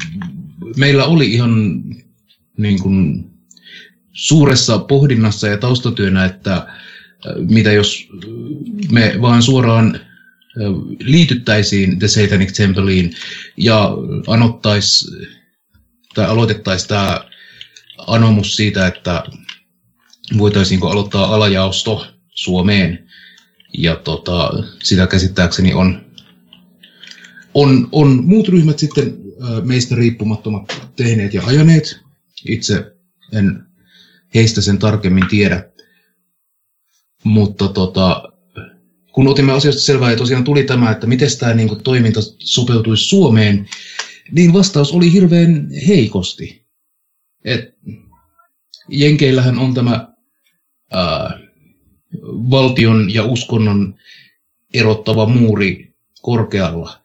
meillä oli ihan niin kuin suuressa pohdinnassa ja taustatyönä, että mitä jos me vaan suoraan liityttäisiin The Satanic Templeen ja anottais, tai aloitettaisiin tämä anomus siitä, että voitaisiinko aloittaa alajaosto Suomeen. Ja tota, sitä käsittääkseni on, on, on muut ryhmät sitten meistä riippumattomat tehneet ja ajaneet. Itse en heistä sen tarkemmin tiedä. Mutta tota, kun otimme asiasta selvää ja tosiaan tuli tämä, että miten tämä niin kuin, toiminta sopeutuisi Suomeen, niin vastaus oli hirveän heikosti. Et Jenkeillähän on tämä ää, valtion ja uskonnon erottava muuri korkealla,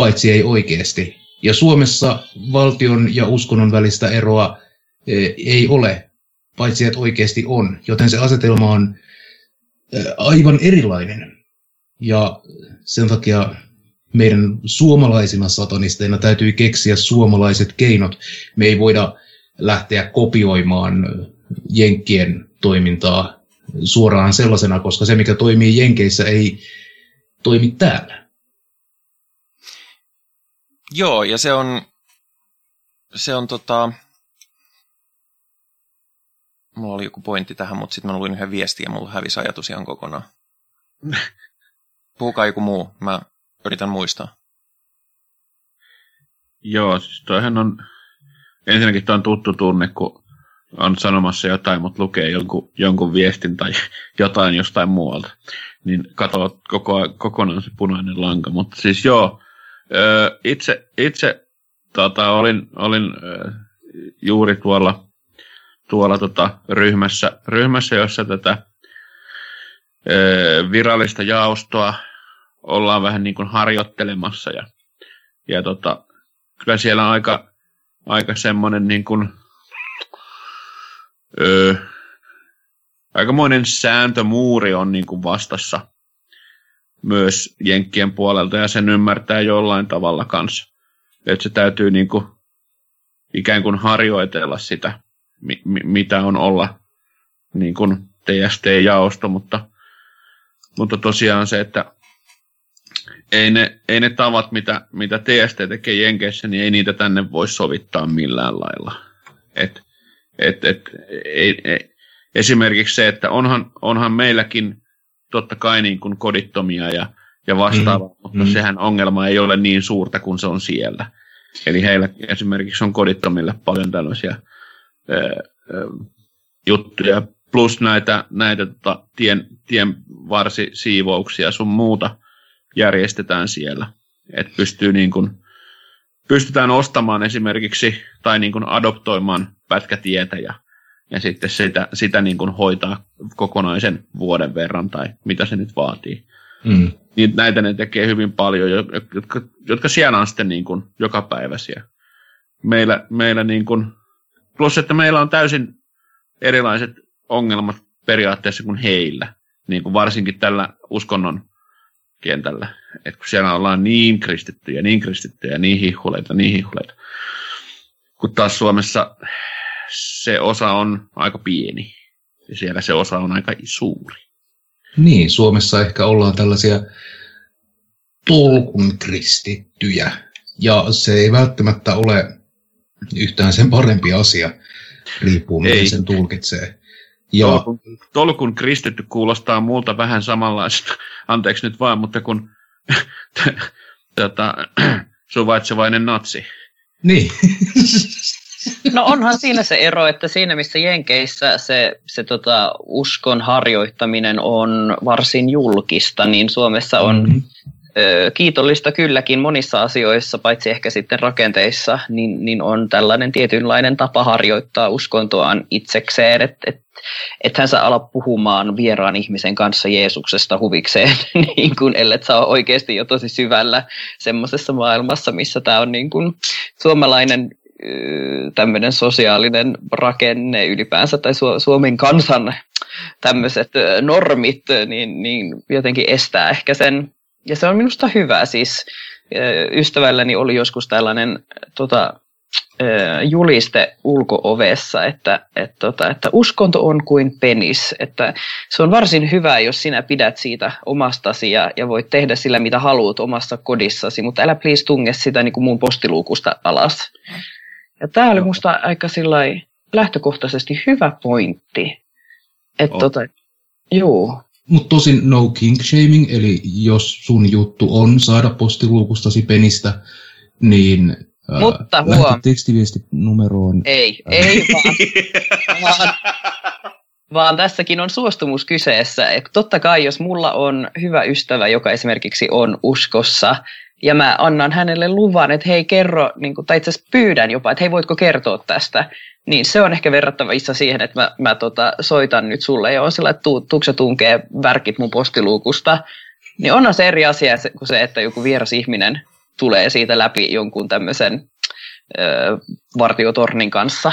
paitsi ei oikeasti. Ja Suomessa valtion ja uskonnon välistä eroa e, ei ole, paitsi että oikeasti on. Joten se asetelma on aivan erilainen. Ja sen takia meidän suomalaisina satanisteina täytyy keksiä suomalaiset keinot. Me ei voida lähteä kopioimaan Jenkkien toimintaa suoraan sellaisena, koska se, mikä toimii Jenkeissä, ei toimi täällä. Joo, ja se on, se on tota, mulla oli joku pointti tähän, mutta sitten mä luin yhden viestin ja mulla hävisi ajatus ihan kokonaan. Puhukaa joku muu, mä yritän muistaa. Joo, siis toihan on, ensinnäkin toi on tuttu tunne, kun on sanomassa jotain, mutta lukee jonkun, jonkun viestin tai jotain jostain muualta. Niin katoo koko, kokonaan se punainen lanka. Mutta siis joo, itse, itse tota, olin, olin juuri tuolla tuolla tota, ryhmässä, ryhmässä, jossa tätä ö, virallista jaostoa ollaan vähän niin kuin harjoittelemassa. Ja, ja tota, kyllä siellä on aika, aika semmoinen niin kuin, ö, aikamoinen sääntömuuri on niin kuin vastassa myös Jenkkien puolelta, ja sen ymmärtää jollain tavalla kanssa. Että se täytyy niin kuin, ikään kuin harjoitella sitä mi, mi, mitä on olla niin kuin TST-jaosto, mutta, mutta tosiaan se, että ei ne, ei ne tavat, mitä, mitä TST tekee Jenkeissä, niin ei niitä tänne voi sovittaa millään lailla. Et, et, et, ei, ei, esimerkiksi se, että onhan, onhan meilläkin totta kai niin kuin kodittomia ja, ja vastaavaa, mm, mutta mm. sehän ongelma ei ole niin suurta kuin se on siellä. Eli heillä esimerkiksi on kodittomille paljon tällaisia juttuja, plus näitä, näitä tota, tien, tien varsisiivouksia sun muuta järjestetään siellä. Et pystyy niin kun, pystytään ostamaan esimerkiksi tai niin kun adoptoimaan pätkätietä ja, ja sitten sitä, sitä niin kun hoitaa kokonaisen vuoden verran tai mitä se nyt vaatii. Mm. Niin näitä ne tekee hyvin paljon, jotka, jotka siellä on sitten niin kun jokapäiväisiä. Meillä, meillä niin kun Plus, että meillä on täysin erilaiset ongelmat periaatteessa kuin heillä, niin kuin varsinkin tällä uskonnon kentällä. Et kun siellä ollaan niin kristittyjä, niin kristittyjä, niin hihuleita, niin hihuleita. Kun taas Suomessa, se osa on aika pieni. Ja siellä se osa on aika suuri. Niin, Suomessa ehkä ollaan tällaisia tolkun kristittyjä. Ja se ei välttämättä ole yhtään sen parempi asia, riippuu miten Ei. sen tulkitsee. Ja Tolkun, tolkun kristitty kuulostaa multa vähän samanlaista, anteeksi nyt vaan, mutta kun tota, suvaitsevainen natsi. niin, No onhan siinä se ero, että siinä missä Jenkeissä se, se tota, uskon harjoittaminen on varsin julkista, niin Suomessa on Mhm. ö, kiitollista kylläkin monissa asioissa, paitsi ehkä sitten rakenteissa, niin, niin on tällainen tietynlainen tapa harjoittaa uskontoaan itsekseen, että et, ethän sä ala puhumaan vieraan ihmisen kanssa Jeesuksesta huvikseen, niin kuin, ellet sä ole oikeasti jo tosi syvällä semmoisessa maailmassa, missä tämä on niin kuin suomalainen tämmöinen sosiaalinen rakenne ylipäänsä tai Su- Suomen kansan tämmöiset normit, niin, niin jotenkin estää ehkä sen. Ja se on minusta hyvä. Siis ystävälläni oli joskus tällainen tota, juliste ulkoovessa, että, että, tota, että uskonto on kuin penis. Että se on varsin hyvä, jos sinä pidät siitä omastasi ja, ja voit tehdä sillä, mitä haluat omassa kodissasi, mutta älä please tunge sitä niin kuin mun postiluukusta alas. Ja tämä oli musta aika sillai lähtökohtaisesti hyvä pointti. Että On. tota, juu, mutta tosin no kink shaming, eli jos sun juttu on saada postiluukustasi penistä, niin Mutta lähetä huom. tekstiviesti numeroon. ei, ei vaan, vaan, vaan tässäkin on suostumus kyseessä. Et totta kai, jos mulla on hyvä ystävä, joka esimerkiksi on uskossa, ja mä annan hänelle luvan, että hei kerro, niin kun, tai itse asiassa pyydän jopa, että hei voitko kertoa tästä, niin se on ehkä verrattavissa siihen, että mä, mä tota, soitan nyt sulle ja on sillä, että tuu, tuukse tunkee värkit mun postiluukusta, niin onhan se eri asia kuin se, että joku vieras ihminen tulee siitä läpi jonkun tämmöisen ö, vartiotornin kanssa.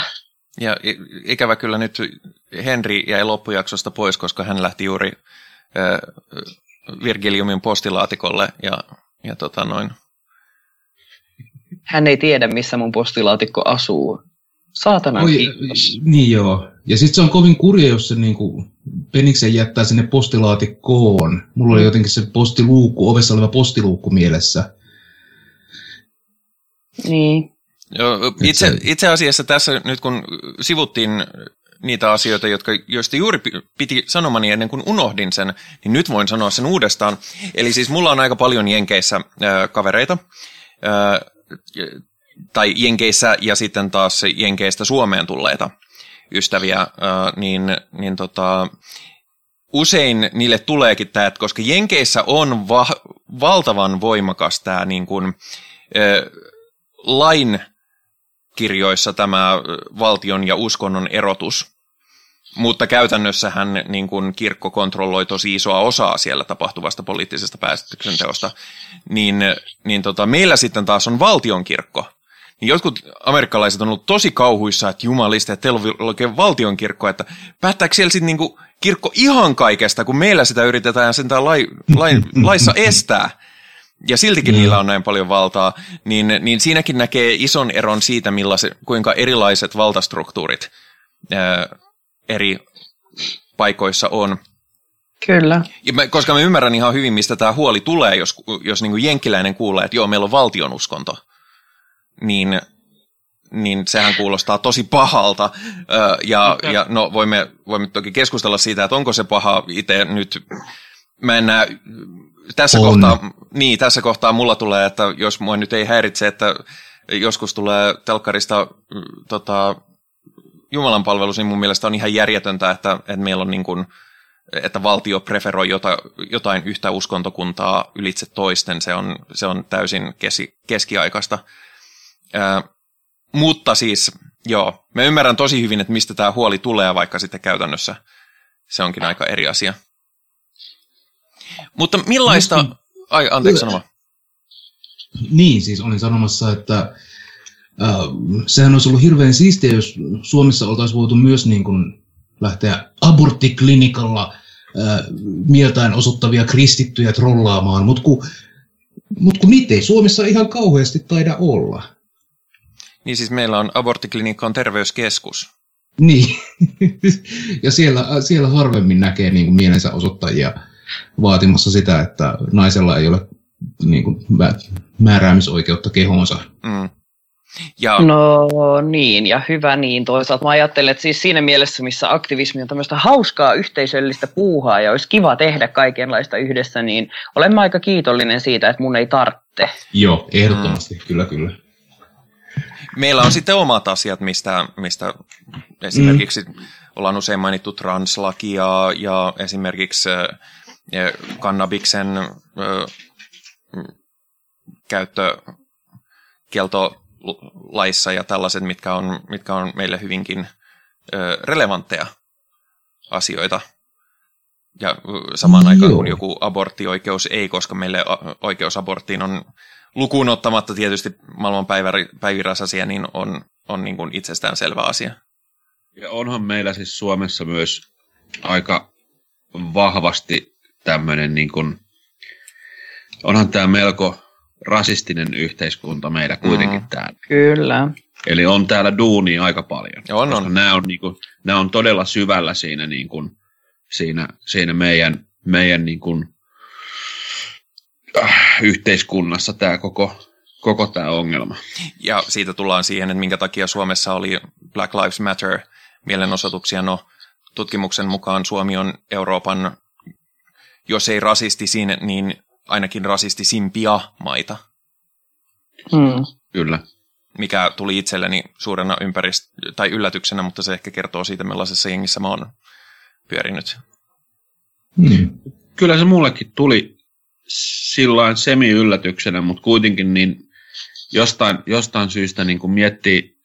Ja ikävä kyllä nyt Henri jäi loppujaksosta pois, koska hän lähti juuri ö, Virgiliumin postilaatikolle ja, ja tota noin. Hän ei tiedä, missä mun postilaatikko asuu. Saatana Oi, kiitos. niin joo. Ja sitten se on kovin kurja, jos se niinku peniksen jättää sinne postilaatikkoon. Mulla oli jotenkin se postiluukku, ovessa oleva postiluukku mielessä. Niin. Joo, itse, itse asiassa tässä nyt kun sivuttiin niitä asioita, jotka, joista juuri pi- piti sanomani ennen kuin unohdin sen, niin nyt voin sanoa sen uudestaan. Eli siis mulla on aika paljon Jenkeissä ää, kavereita, ää, tai Jenkeissä ja sitten taas Jenkeistä Suomeen tulleita ystäviä, ää, niin, niin tota, usein niille tuleekin tämä, että koska Jenkeissä on va- valtavan voimakas tämä niin kuin, ää, lain kirjoissa tämä valtion ja uskonnon erotus, mutta käytännössähän niin kuin kirkko kontrolloi tosi isoa osaa siellä tapahtuvasta poliittisesta päätöksenteosta, niin, niin tota, meillä sitten taas on valtionkirkko. Niin jotkut amerikkalaiset on ollut tosi kauhuissa, että jumalista, että teillä on oikein valtionkirkko, että päättääkö siellä sitten niin kirkko ihan kaikesta, kun meillä sitä yritetään sentään lai, lai, laissa estää ja siltikin Joo. niillä on näin paljon valtaa, niin, niin siinäkin näkee ison eron siitä, millaise, kuinka erilaiset valtastruktuurit ää, eri paikoissa on. Kyllä. Ja mä, koska mä ymmärrän ihan hyvin, mistä tämä huoli tulee, jos, jos niin jenkkiläinen kuulee, että joo, meillä on valtionuskonto, niin, niin sehän kuulostaa tosi pahalta. Ö, ja, ja no, voimme, voimme toki keskustella siitä, että onko se paha itse nyt. Mä en näe, tässä On. kohtaa, niin, tässä kohtaa mulla tulee, että jos mua nyt ei häiritse, että joskus tulee telkkarista mm, tota, Jumalan palvelus, niin mun mielestä on ihan järjetöntä, että, että meillä on niin kuin, että valtio preferoi jota, jotain yhtä uskontokuntaa ylitse toisten, se on, se on täysin kesi, keskiaikaista. Ää, mutta siis, joo, mä ymmärrän tosi hyvin, että mistä tämä huoli tulee, vaikka sitten käytännössä se onkin aika eri asia. Mutta millaista... Ai, anteeksi sanoma. Niin, siis olin sanomassa, että äh, sehän olisi ollut hirveän siistiä, jos Suomessa oltaisiin voitu myös niin kuin lähteä aborttiklinikalla äh, mieltään osoittavia kristittyjä trollaamaan, mutta kun, mut kun niitä ei Suomessa ihan kauheasti taida olla. Niin siis meillä on aborttiklinikka on terveyskeskus. Niin. ja siellä, siellä harvemmin näkee niin kuin mielensä osoittajia vaatimassa sitä, että naisella ei ole niin kuin, määräämisoikeutta kehoonsa. Mm. Ja... No niin, ja hyvä niin. Toisaalta mä ajattelen, että siis siinä mielessä, missä aktivismi on tämmöistä hauskaa yhteisöllistä puuhaa ja olisi kiva tehdä kaikenlaista yhdessä, niin olen aika kiitollinen siitä, että mun ei tarvitse. Joo, ehdottomasti, mm. kyllä kyllä. Meillä on sitten omat asiat, mistä, mistä esimerkiksi mm. ollaan usein mainittu translaki ja, ja esimerkiksi ja kannabiksen käyttö kieltolaissa ja tällaiset, mitkä on, mitkä on meille hyvinkin relevantteja asioita. Ja samaan Joo. aikaan kun joku aborttioikeus ei, koska meille oikeus aborttiin on lukuun ottamatta tietysti maailman päivirasasia, niin on, on niin kuin itsestäänselvä asia. Ja onhan meillä siis Suomessa myös aika vahvasti tämmöinen, niin kuin, onhan tämä melko rasistinen yhteiskunta meillä kuitenkin mm. täällä. Kyllä. Eli on täällä duuni aika paljon. On, on. Nämä on, niin kuin, nämä on todella syvällä siinä, niin kuin, siinä, siinä meidän, meidän niin kuin, äh, yhteiskunnassa tämä koko, koko tämä ongelma. Ja siitä tullaan siihen, että minkä takia Suomessa oli Black Lives Matter mielenosoituksia. No, tutkimuksen mukaan Suomi on Euroopan, jos ei rasistisin, niin ainakin rasistisimpia maita. Mm. Kyllä. Mikä tuli itselleni suurena ympärist- tai yllätyksenä, mutta se ehkä kertoo siitä, millaisessa jengissä mä oon pyörinyt. Mm. Kyllä se mullekin tuli silloin semi-yllätyksenä, mutta kuitenkin niin jostain, jostain syystä niin kuin miettii,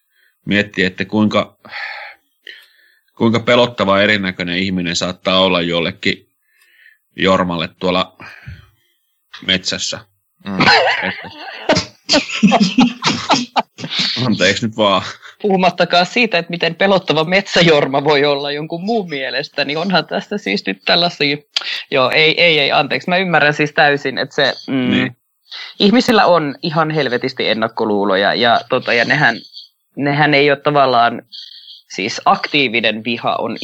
miettii, että kuinka, kuinka pelottava erinäköinen ihminen saattaa olla jollekin Jormalle tuolla metsässä. Mm. Anteeksi nyt vaan. Puhumattakaan siitä, että miten pelottava metsäjorma voi olla jonkun muun mielestä, niin onhan tästä siis nyt tällaisia, joo ei, ei, ei, anteeksi, mä ymmärrän siis täysin, että se, mm, niin. ihmisillä on ihan helvetisti ennakkoluuloja ja, tota, ja nehän, nehän ei ole tavallaan siis aktiivinen viha on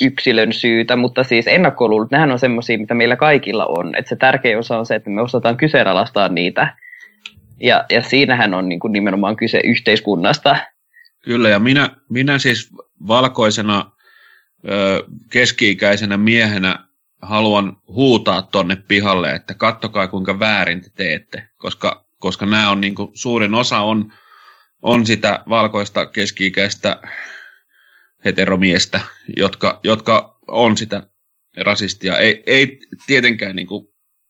yksilön syytä, mutta siis ennakkoluulut, nehän on semmoisia, mitä meillä kaikilla on. Että se tärkein osa on se, että me osataan kyseenalaistaa niitä. Ja, ja siinähän on niin kuin nimenomaan kyse yhteiskunnasta. Kyllä, ja minä, minä siis valkoisena keski-ikäisenä miehenä haluan huutaa tonne pihalle, että kattokaa kuinka väärin te teette, koska, koska nämä on niin kuin, suurin osa on, on sitä valkoista keski-ikäistä heteromiestä, jotka, jotka on sitä rasistia. Ei, ei tietenkään niin kuin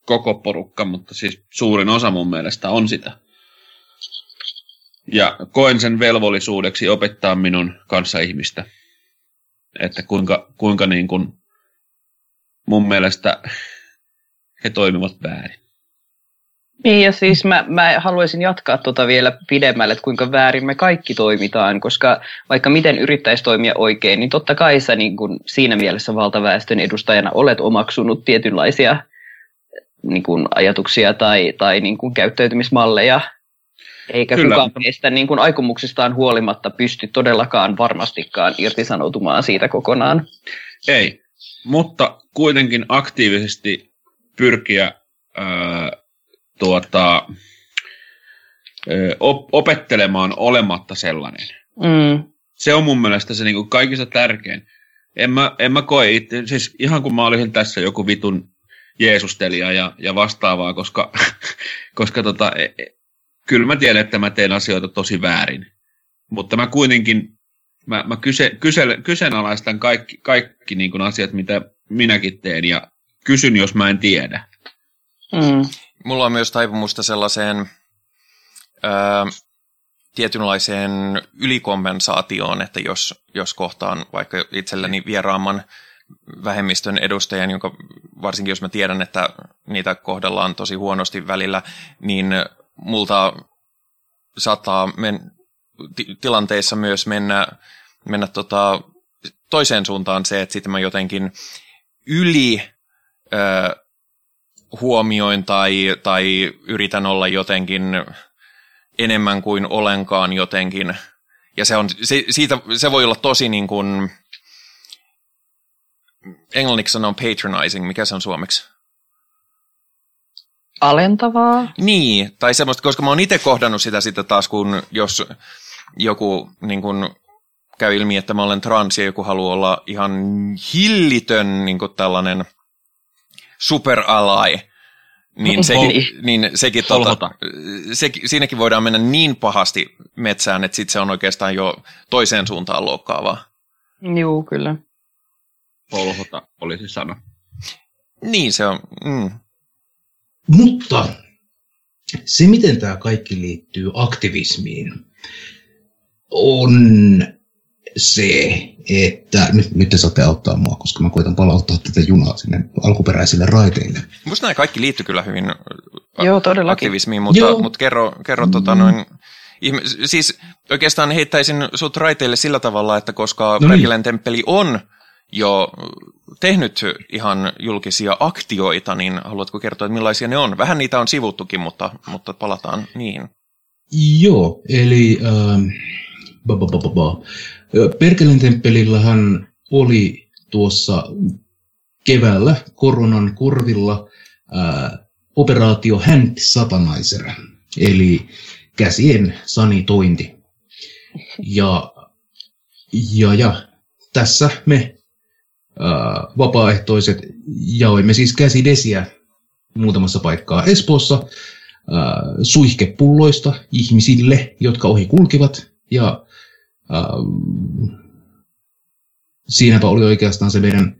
koko porukka, mutta siis suurin osa mun mielestä on sitä. Ja koen sen velvollisuudeksi opettaa minun kanssa ihmistä, että kuinka, kuinka niin kuin mun mielestä he toimivat väärin. Niin ja siis mä, mä haluaisin jatkaa tuota vielä pidemmälle, että kuinka väärin me kaikki toimitaan, koska vaikka miten yrittäisi toimia oikein, niin totta kai sä niin kun siinä mielessä valtaväestön edustajana olet omaksunut tietynlaisia niin kun ajatuksia tai, tai niin kun käyttäytymismalleja, eikä Kyllä. kukaan meistä niin kun aikomuksistaan huolimatta pysty todellakaan varmastikaan irtisanoutumaan siitä kokonaan. Ei, mutta kuitenkin aktiivisesti pyrkiä tuota, op- opettelemaan olematta sellainen. Mm. Se on mun mielestä se niin kuin kaikista tärkein. En mä, en mä koe itse, siis ihan kun mä olisin tässä joku vitun Jeesustelija ja, ja vastaavaa, koska, koska tota, e, e, kyllä mä tiedän, että mä teen asioita tosi väärin. Mutta mä kuitenkin, mä, mä kyse, kyse, kyseenalaistan kaikki, kaikki niin kuin asiat, mitä minäkin teen ja kysyn, jos mä en tiedä. Mm mulla on myös taipumusta sellaiseen ää, tietynlaiseen ylikompensaatioon, että jos, jos kohtaan vaikka itselleni vieraamman vähemmistön edustajan, jonka varsinkin jos mä tiedän, että niitä kohdellaan tosi huonosti välillä, niin multa saattaa men, t- tilanteissa myös mennä, mennä tota, toiseen suuntaan se, että sitten mä jotenkin yli huomioin tai, tai yritän olla jotenkin enemmän kuin olenkaan jotenkin Ja se, on, se, siitä, se voi olla tosi niin kuin, englanniksi sanon patronizing, mikä se on suomeksi? Alentavaa. Niin, tai semmoista, koska mä oon itse kohdannut sitä sitten taas, kun jos joku niin kun, käy ilmi, että mä olen trans ja joku haluaa olla ihan hillitön niin kuin tällainen superalai, niin, sekin, niin sekin tota, se, siinäkin voidaan mennä niin pahasti metsään, että sitten se on oikeastaan jo toiseen suuntaan loukkaavaa. Joo, kyllä. Polhota olisi sana. Niin se on. Mm. Mutta se, miten tämä kaikki liittyy aktivismiin, on se, että nyt, nyt te saatte auttaa mua, koska mä koitan palauttaa tätä junaa sinne alkuperäisille raiteille. Musta nämä kaikki liittyy kyllä hyvin Joo, todellakin. aktivismiin, mutta, Joo. mutta kerro, kerro mm. tota noin, ihme, siis oikeastaan heittäisin sut raiteille sillä tavalla, että koska no niin. temppeli on jo tehnyt ihan julkisia aktioita, niin haluatko kertoa, että millaisia ne on? Vähän niitä on sivuttukin, mutta, mutta palataan niihin. Joo, eli äh, ba, ba, ba, ba, ba. Perkelen temppelillähän oli tuossa keväällä koronan korvilla ää, operaatio Hand Satanizer, eli käsien sanitointi. Ja, ja, ja tässä me ää, vapaaehtoiset jaoimme siis käsidesiä muutamassa paikkaa Espoossa ää, suihkepulloista ihmisille, jotka ohi kulkivat. Ja siinäpä oli oikeastaan se meidän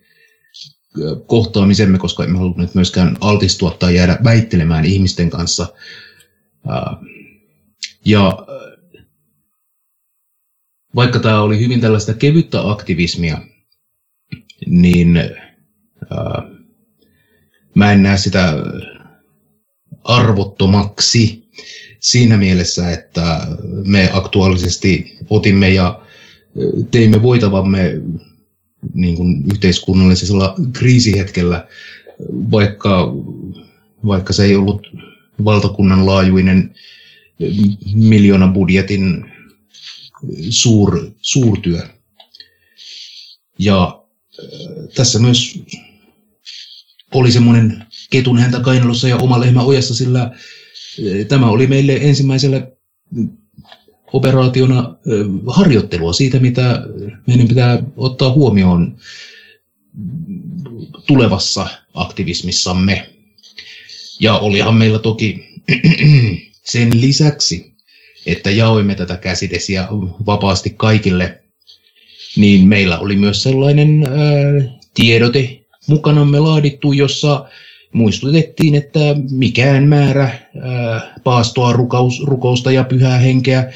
kohtaamisemme, koska emme halunneet myöskään altistua tai jäädä väittelemään ihmisten kanssa. Äh, ja vaikka tämä oli hyvin tällaista kevyttä aktivismia, niin mä en näe sitä arvottomaksi siinä mielessä, että me aktuaalisesti otimme ja teimme voitavamme niin kuin yhteiskunnallisella kriisihetkellä, vaikka, vaikka se ei ollut valtakunnan laajuinen miljoonan budjetin suur, suurtyö. Ja tässä myös oli semmoinen ketun häntä kainalossa ja oma lehmä ojassa, sillä Tämä oli meille ensimmäisellä operaationa harjoittelua siitä, mitä meidän pitää ottaa huomioon tulevassa aktivismissamme. Ja olihan meillä toki sen lisäksi, että jaoimme tätä käsidesiä vapaasti kaikille, niin meillä oli myös sellainen ää, tiedote mukanamme laadittu, jossa muistutettiin, että mikään määrä ää, paastoa, rukaus, rukousta ja pyhää henkeä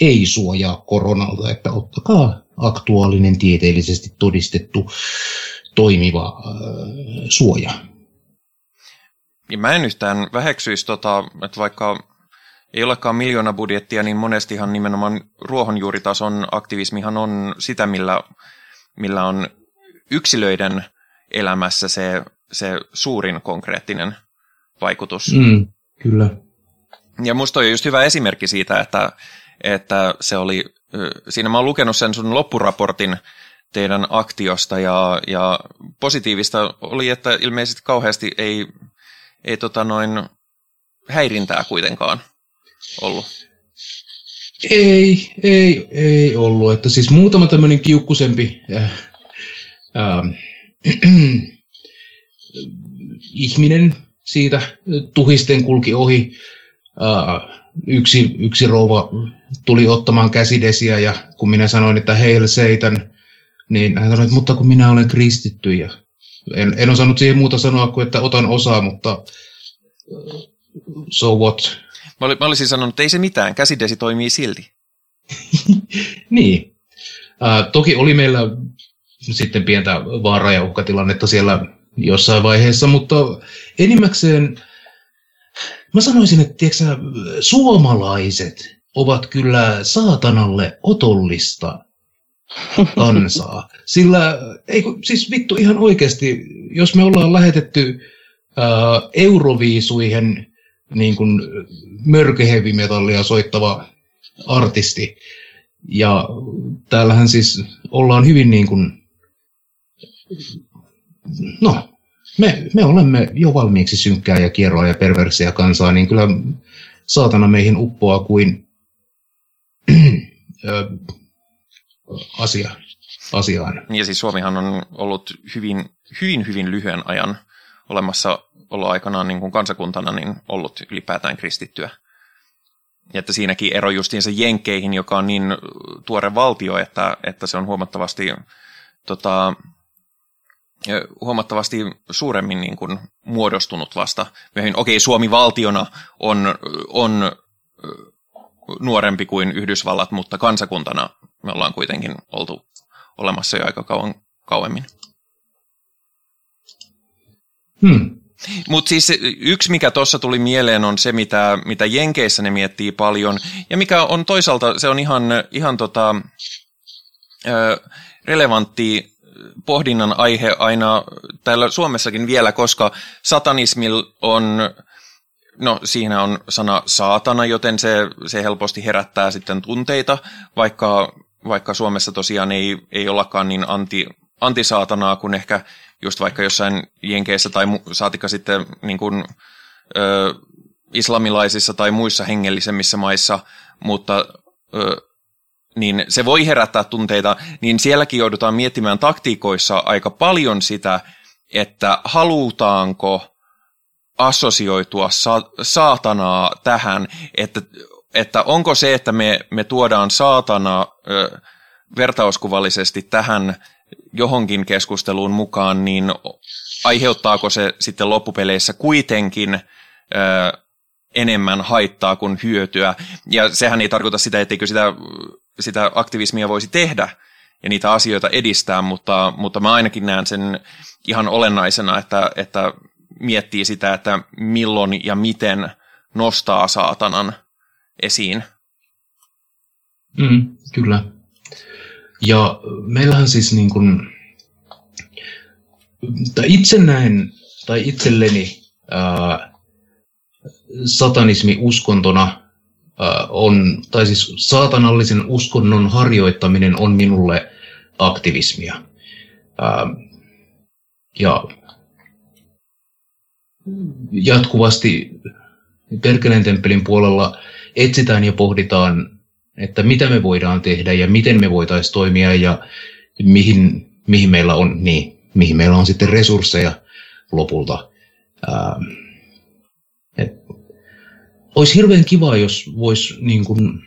ei suojaa koronalta, että ottakaa aktuaalinen tieteellisesti todistettu toimiva ää, suoja. Ja mä en yhtään väheksyisi, tota, että vaikka ei olekaan miljoona budjettia, niin monestihan nimenomaan ruohonjuuritason aktivismihan on sitä, millä, millä on yksilöiden elämässä se se suurin konkreettinen vaikutus. Mm, kyllä. Ja musta on just hyvä esimerkki siitä, että, että se oli, siinä mä oon lukenut sen sun loppuraportin teidän aktiosta ja, ja positiivista oli, että ilmeisesti kauheasti ei, ei tota noin häirintää kuitenkaan ollut. Ei, ei, ei ollut. Että siis muutama tämmöinen kiukkusempi äh, äh, ihminen siitä tuhisten kulki ohi. Yksi, yksi rouva tuli ottamaan käsidesiä ja kun minä sanoin, että heil seitän, niin hän sanoi, että mutta kun minä olen kristitty ja en, en osannut siihen muuta sanoa kuin, että otan osaa, mutta so what? Mä, olin, mä olisin sanonut, että ei se mitään, käsidesi toimii silti. niin. Äh, toki oli meillä sitten pientä vaaraa ja uhkatilannetta siellä jossain vaiheessa, mutta enimmäkseen mä sanoisin, että tiedätkö, suomalaiset ovat kyllä saatanalle otollista kansaa. Sillä, ei, siis vittu ihan oikeasti, jos me ollaan lähetetty ää, Euroviisuihin niin kuin mörköhevimetallia soittava artisti, Ja täällähän siis ollaan hyvin niin kuin, no, me, me olemme jo valmiiksi synkkää ja kierroa ja perversiä kansaa, niin kyllä saatana meihin uppoaa kuin asia, asiaan. Ja siis Suomihan on ollut hyvin, hyvin, hyvin lyhyen ajan olemassa olla aikanaan niin kuin kansakuntana niin ollut ylipäätään kristittyä. Ja että siinäkin ero justiinsa Jenkkeihin, joka on niin tuore valtio, että, että se on huomattavasti, tota, huomattavasti suuremmin niin kuin muodostunut vasta myöhemmin. Okei, Suomi valtiona on, on nuorempi kuin Yhdysvallat, mutta kansakuntana me ollaan kuitenkin oltu olemassa jo aika kauan kauemmin. Hmm. Mutta siis yksi, mikä tuossa tuli mieleen, on se, mitä, mitä Jenkeissä ne miettii paljon, ja mikä on toisaalta, se on ihan, ihan tota, ö, relevantti pohdinnan aihe aina täällä Suomessakin vielä, koska satanismil on, no siinä on sana saatana, joten se, se helposti herättää sitten tunteita, vaikka, vaikka Suomessa tosiaan ei, ei ollakaan niin anti, antisaatanaa kuin ehkä just vaikka jossain Jenkeissä tai saatika sitten niin kuin, ö, islamilaisissa tai muissa hengellisemmissä maissa, mutta ö, niin se voi herättää tunteita, niin sielläkin joudutaan miettimään taktiikoissa aika paljon sitä, että halutaanko assosioitua sa- saatanaa tähän, että, että onko se, että me, me tuodaan saatana ö, vertauskuvallisesti tähän johonkin keskusteluun mukaan, niin aiheuttaako se sitten loppupeleissä kuitenkin ö, enemmän haittaa kuin hyötyä. Ja sehän ei tarkoita sitä, etteikö sitä, sitä aktivismia voisi tehdä ja niitä asioita edistää, mutta, mutta mä ainakin näen sen ihan olennaisena, että, että miettii sitä, että milloin ja miten nostaa saatanan esiin. Mm, kyllä. Ja meillähän siis niin kuin, tai itse näen, tai itselleni ää, satanismi uskontona on, tai siis saatanallisen uskonnon harjoittaminen on minulle aktivismia. Ja jatkuvasti Perkeleen temppelin puolella etsitään ja pohditaan että mitä me voidaan tehdä ja miten me voitaisiin toimia ja mihin, mihin, meillä on, niin, mihin meillä on sitten resursseja lopulta. Et, olisi hirveän kiva, jos voisi niin kuin,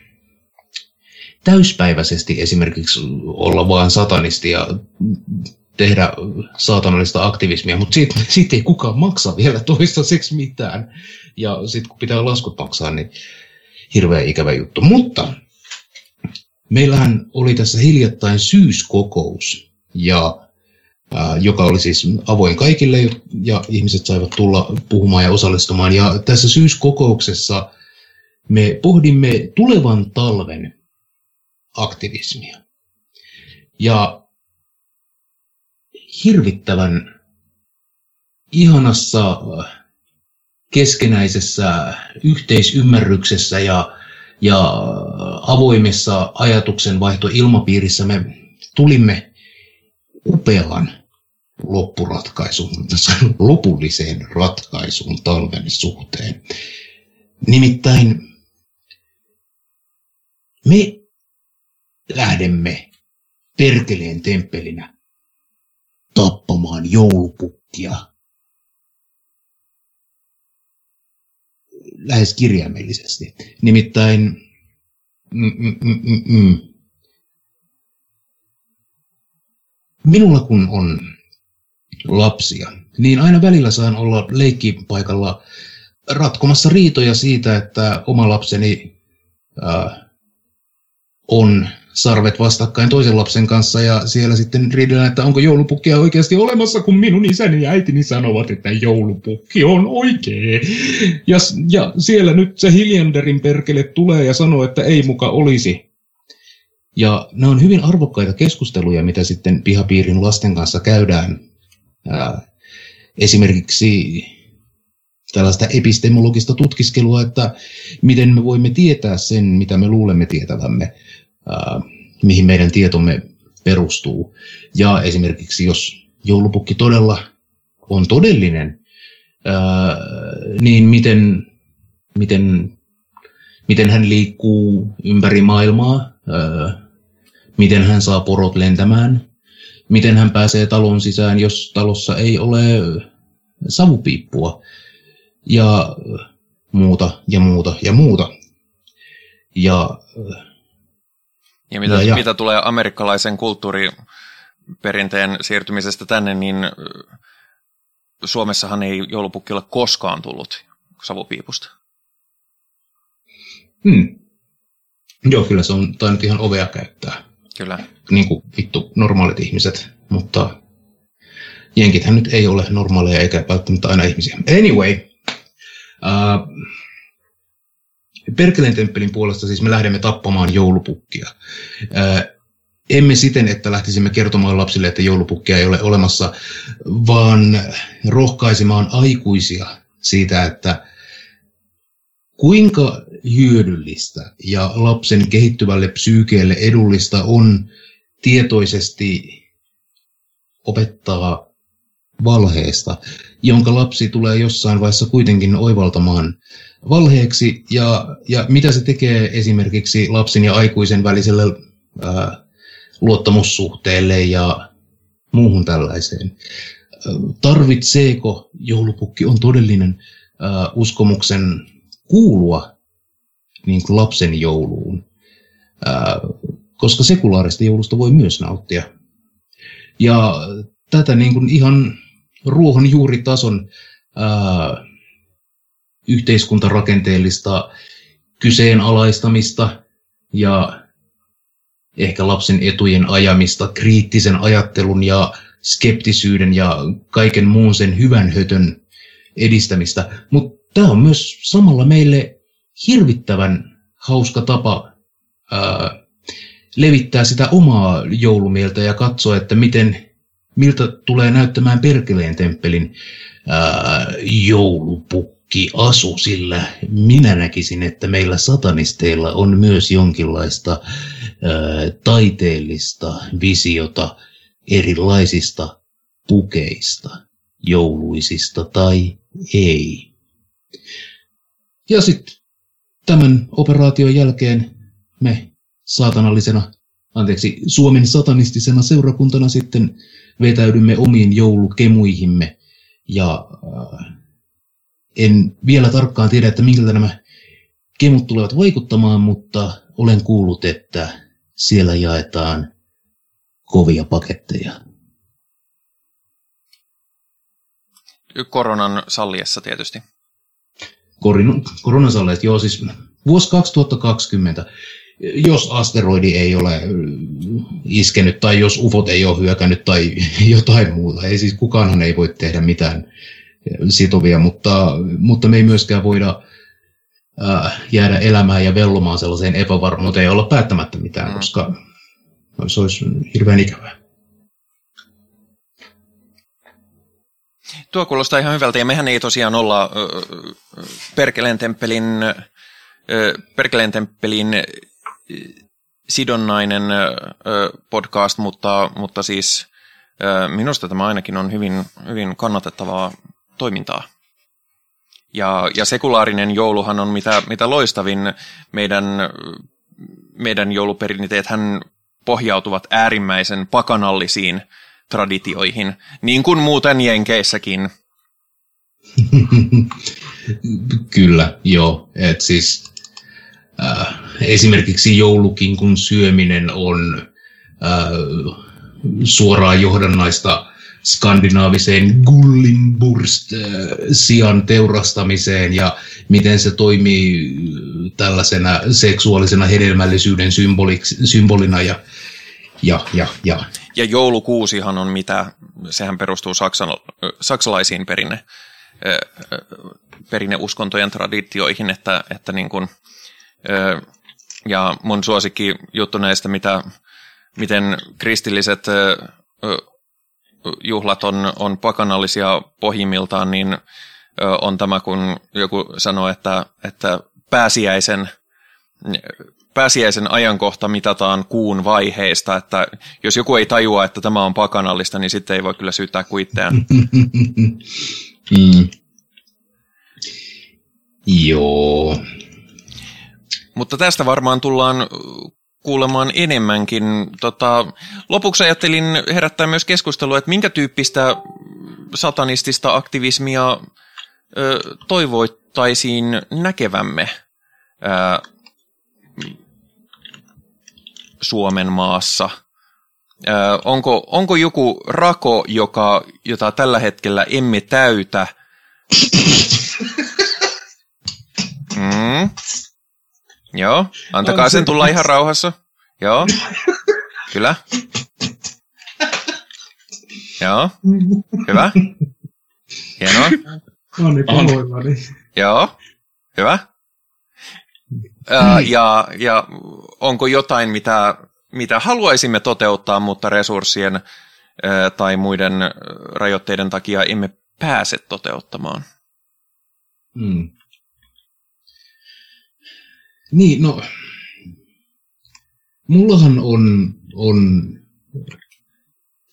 täyspäiväisesti esimerkiksi olla vain satanisti ja tehdä saatanallista aktivismia, mutta siitä, siitä ei kukaan maksa vielä toistaiseksi mitään. Ja sitten kun pitää laskut maksaa, niin hirveän ikävä juttu. Mutta Meillähän oli tässä hiljattain syyskokous, ja, joka oli siis avoin kaikille, ja ihmiset saivat tulla puhumaan ja osallistumaan. Ja tässä syyskokouksessa me pohdimme tulevan talven aktivismia. Ja hirvittävän ihanassa keskenäisessä yhteisymmärryksessä ja ja avoimessa ajatuksen vaihto ilmapiirissä me tulimme upeaan loppuratkaisuun, lopulliseen ratkaisuun talven suhteen. Nimittäin me lähdemme perkeleen temppelinä tappamaan joulupukkia lähes kirjaimellisesti. Nimittäin mm, mm, mm, mm, mm. minulla kun on lapsia, niin aina välillä saan olla leikkipaikalla ratkomassa riitoja siitä, että oma lapseni ää, on sarvet vastakkain toisen lapsen kanssa ja siellä sitten riidellään, että onko joulupukkia oikeasti olemassa, kun minun isäni ja äitini sanovat, että joulupukki on oikee. Ja, ja siellä nyt se Hiljanderin perkele tulee ja sanoo, että ei muka olisi. Ja nämä on hyvin arvokkaita keskusteluja, mitä sitten pihapiirin lasten kanssa käydään. Esimerkiksi tällaista epistemologista tutkiskelua, että miten me voimme tietää sen, mitä me luulemme tietävämme mihin meidän tietomme perustuu. Ja esimerkiksi jos joulupukki todella on todellinen, niin miten, miten, miten hän liikkuu ympäri maailmaa, miten hän saa porot lentämään, miten hän pääsee talon sisään, jos talossa ei ole savupiippua ja muuta ja muuta ja muuta. Ja, ja, mitä, ja, ja mitä tulee amerikkalaisen kulttuuriperinteen siirtymisestä tänne, niin Suomessahan ei joulupukki ole koskaan tullut savupiipusta. Hmm. Joo, kyllä se on tainnut ihan ovea käyttää. Kyllä. Niin kuin vittu normaalit ihmiset, mutta jenkithän nyt ei ole normaaleja eikä välttämättä aina ihmisiä. Anyway, uh, Perkeleen temppelin puolesta siis me lähdemme tappamaan joulupukkia. Uh, emme siten, että lähtisimme kertomaan lapsille, että joulupukkia ei ole olemassa, vaan rohkaisemaan aikuisia siitä, että kuinka hyödyllistä ja lapsen kehittyvälle psyykeelle edullista on tietoisesti opettaa valheesta, jonka lapsi tulee jossain vaiheessa kuitenkin oivaltamaan valheeksi, ja, ja mitä se tekee esimerkiksi lapsen ja aikuisen väliselle ää, luottamussuhteelle ja muuhun tällaiseen. Tarvitseeko joulupukki on todellinen ää, uskomuksen kuulua niin kuin lapsen jouluun, koska sekulaarista joulusta voi myös nauttia. Ja tätä niin kuin ihan ruohonjuuritason ää, yhteiskuntarakenteellista kyseenalaistamista ja ehkä lapsen etujen ajamista, kriittisen ajattelun ja skeptisyyden ja kaiken muun sen hyvän hötön edistämistä. Mutta tämä on myös samalla meille hirvittävän hauska tapa ää, levittää sitä omaa joulumieltä ja katsoa, että miten, miltä tulee näyttämään Perkeleen temppelin ää, joulupukki asu, sillä minä näkisin, että meillä satanisteilla on myös jonkinlaista ää, taiteellista visiota erilaisista pukeista, jouluisista tai ei. Ja sitten tämän operaation jälkeen me saatanallisena, anteeksi, Suomen satanistisena seurakuntana sitten vetäydymme omiin joulukemuihimme. Ja äh, en vielä tarkkaan tiedä, että miltä nämä kemut tulevat vaikuttamaan, mutta olen kuullut, että siellä jaetaan kovia paketteja. Koronan salliessa tietysti koronasalleet, joo siis vuosi 2020, jos asteroidi ei ole iskenyt tai jos ufot ei ole hyökännyt tai jotain muuta, ei siis kukaanhan ei voi tehdä mitään sitovia, mutta, mutta me ei myöskään voida äh, jäädä elämään ja vellomaan sellaiseen epävarmuuteen ja olla päättämättä mitään, mm. koska se olisi hirveän ikävää. Tuo kuulostaa ihan hyvältä, ja mehän ei tosiaan olla Perkeleen temppelin, Perkeleen temppelin sidonnainen podcast, mutta, mutta siis minusta tämä ainakin on hyvin, hyvin kannatettavaa toimintaa. Ja, ja sekulaarinen jouluhan on mitä, mitä loistavin meidän, meidän jouluperinteet, hän pohjautuvat äärimmäisen pakanallisiin traditioihin, niin kuin muuten Jenkeissäkin. Kyllä, joo. Et siis, äh, esimerkiksi joulukinkun syöminen on äh, suoraan johdannaista skandinaaviseen gullinburst äh, sian teurastamiseen ja miten se toimii tällaisena seksuaalisena hedelmällisyyden symbolina ja, ja, ja, ja ja joulukuusihan on mitä, sehän perustuu saksan, saksalaisiin perinne, perinneuskontojen traditioihin, että, että niin kuin, ja mun suosikki juttu näistä, mitä, miten kristilliset juhlat on, on pakanallisia pohjimmiltaan, niin on tämä, kun joku sanoo, että, että pääsiäisen pääsiäisen ajankohta mitataan kuun vaiheista, että jos joku ei tajua, että tämä on pakanallista, niin sitten ei voi kyllä syyttää kuitteaan. mm. Joo. Mutta tästä varmaan tullaan kuulemaan enemmänkin. Tota, lopuksi ajattelin herättää myös keskustelua, että minkä tyyppistä satanistista aktivismia ö, toivoittaisiin näkevämme ö, Suomen maassa. Onko, onko joku rako, joka, jota tällä hetkellä emme täytä? Mm. Joo, antakaa sen tulla ihan rauhassa. Joo, kyllä. Joo, hyvä. Hienoa. Onni pahoillani. Joo, hyvä. Ää, ja, ja onko jotain, mitä, mitä haluaisimme toteuttaa, mutta resurssien tai muiden rajoitteiden takia emme pääse toteuttamaan? Mm. Niin, no, mullahan on, on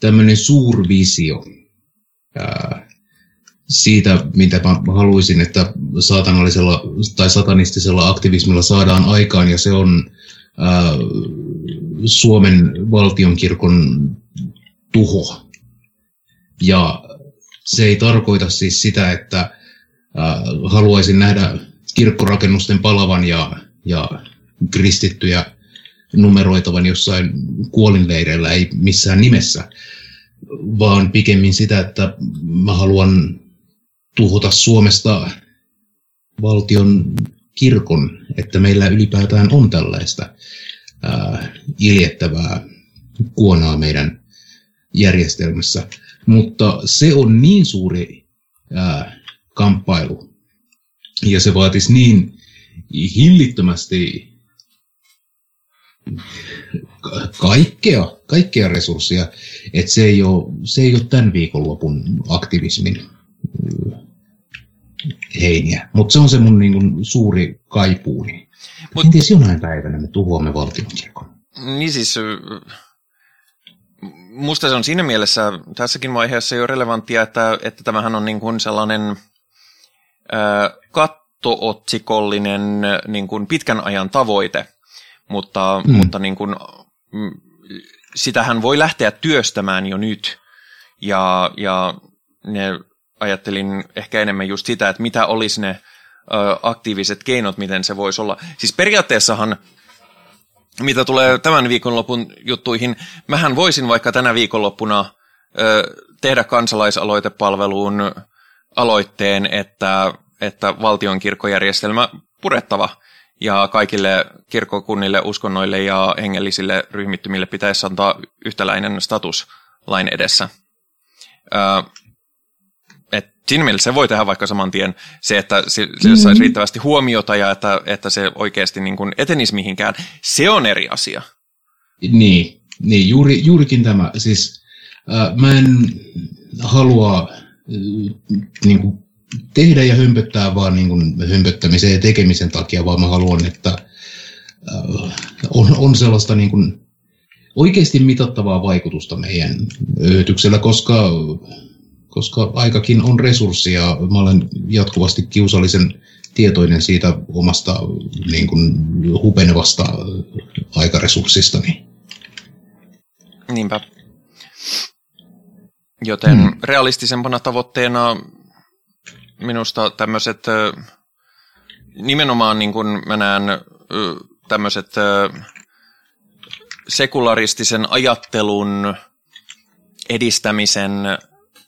tämmöinen suurvisio ää, siitä, mitä mä haluaisin, että saatanallisella tai satanistisella aktivismilla saadaan aikaan, ja se on ää, Suomen valtionkirkon tuho. Ja se ei tarkoita siis sitä, että haluaisin nähdä kirkkorakennusten palavan ja ja kristittyjä numeroitavan jossain kuolinleireillä, ei missään nimessä, vaan pikemmin sitä, että mä haluan tuhota Suomesta valtion kirkon, että meillä ylipäätään on tällaista ää, iljettävää kuonaa meidän järjestelmässä. Mutta se on niin suuri ää, kamppailu ja se vaatisi niin hillittömästi kaikkea, kaikkea resursseja, että se ei ole, se ei ole tämän viikonlopun aktivismin heiniä. Mutta se on se mun niin kuin, suuri kaipuuni. Mut, Kenties jonain päivänä me tuhoamme valtionkirkon. Niin siis, musta se on siinä mielessä tässäkin vaiheessa jo relevanttia, että, että tämähän on niin kuin sellainen ää, kat, kattootsikollinen niin kuin pitkän ajan tavoite, mutta, hmm. mutta niin kuin, mm, sitähän voi lähteä työstämään jo nyt. Ja, ja ne ajattelin ehkä enemmän just sitä, että mitä olisi ne aktiiviset keinot, miten se voisi olla. Siis periaatteessahan, mitä tulee tämän viikonlopun juttuihin, mähän voisin vaikka tänä viikonloppuna tehdä kansalaisaloitepalveluun aloitteen, että että valtion kirkkojärjestelmä purettava ja kaikille kirkkokunnille, uskonnoille ja hengellisille ryhmittymille pitäisi antaa yhtäläinen status lain edessä. Siinä mielessä se voi tehdä vaikka saman tien se, että se, se saisi riittävästi huomiota ja että, että se oikeasti niin kuin etenisi mihinkään, se on eri asia. Niin, niin juuri, juurikin tämä. Siis äh, mä en halua äh, niin kuin tehdä ja hömpöttää vaan niin kuin hömpöttämisen ja tekemisen takia, vaan mä haluan, että äh, on, on sellaista niin kuin oikeasti mitattavaa vaikutusta meidän öötyksellä, koska, koska aikakin on resurssi ja mä olen jatkuvasti kiusallisen tietoinen siitä omasta niin kuin, hupenevasta aikaresurssistani. Niinpä. Joten hmm. realistisempana tavoitteena minusta tämmöiset, nimenomaan niin kuin mä näen tämmöiset sekularistisen ajattelun edistämisen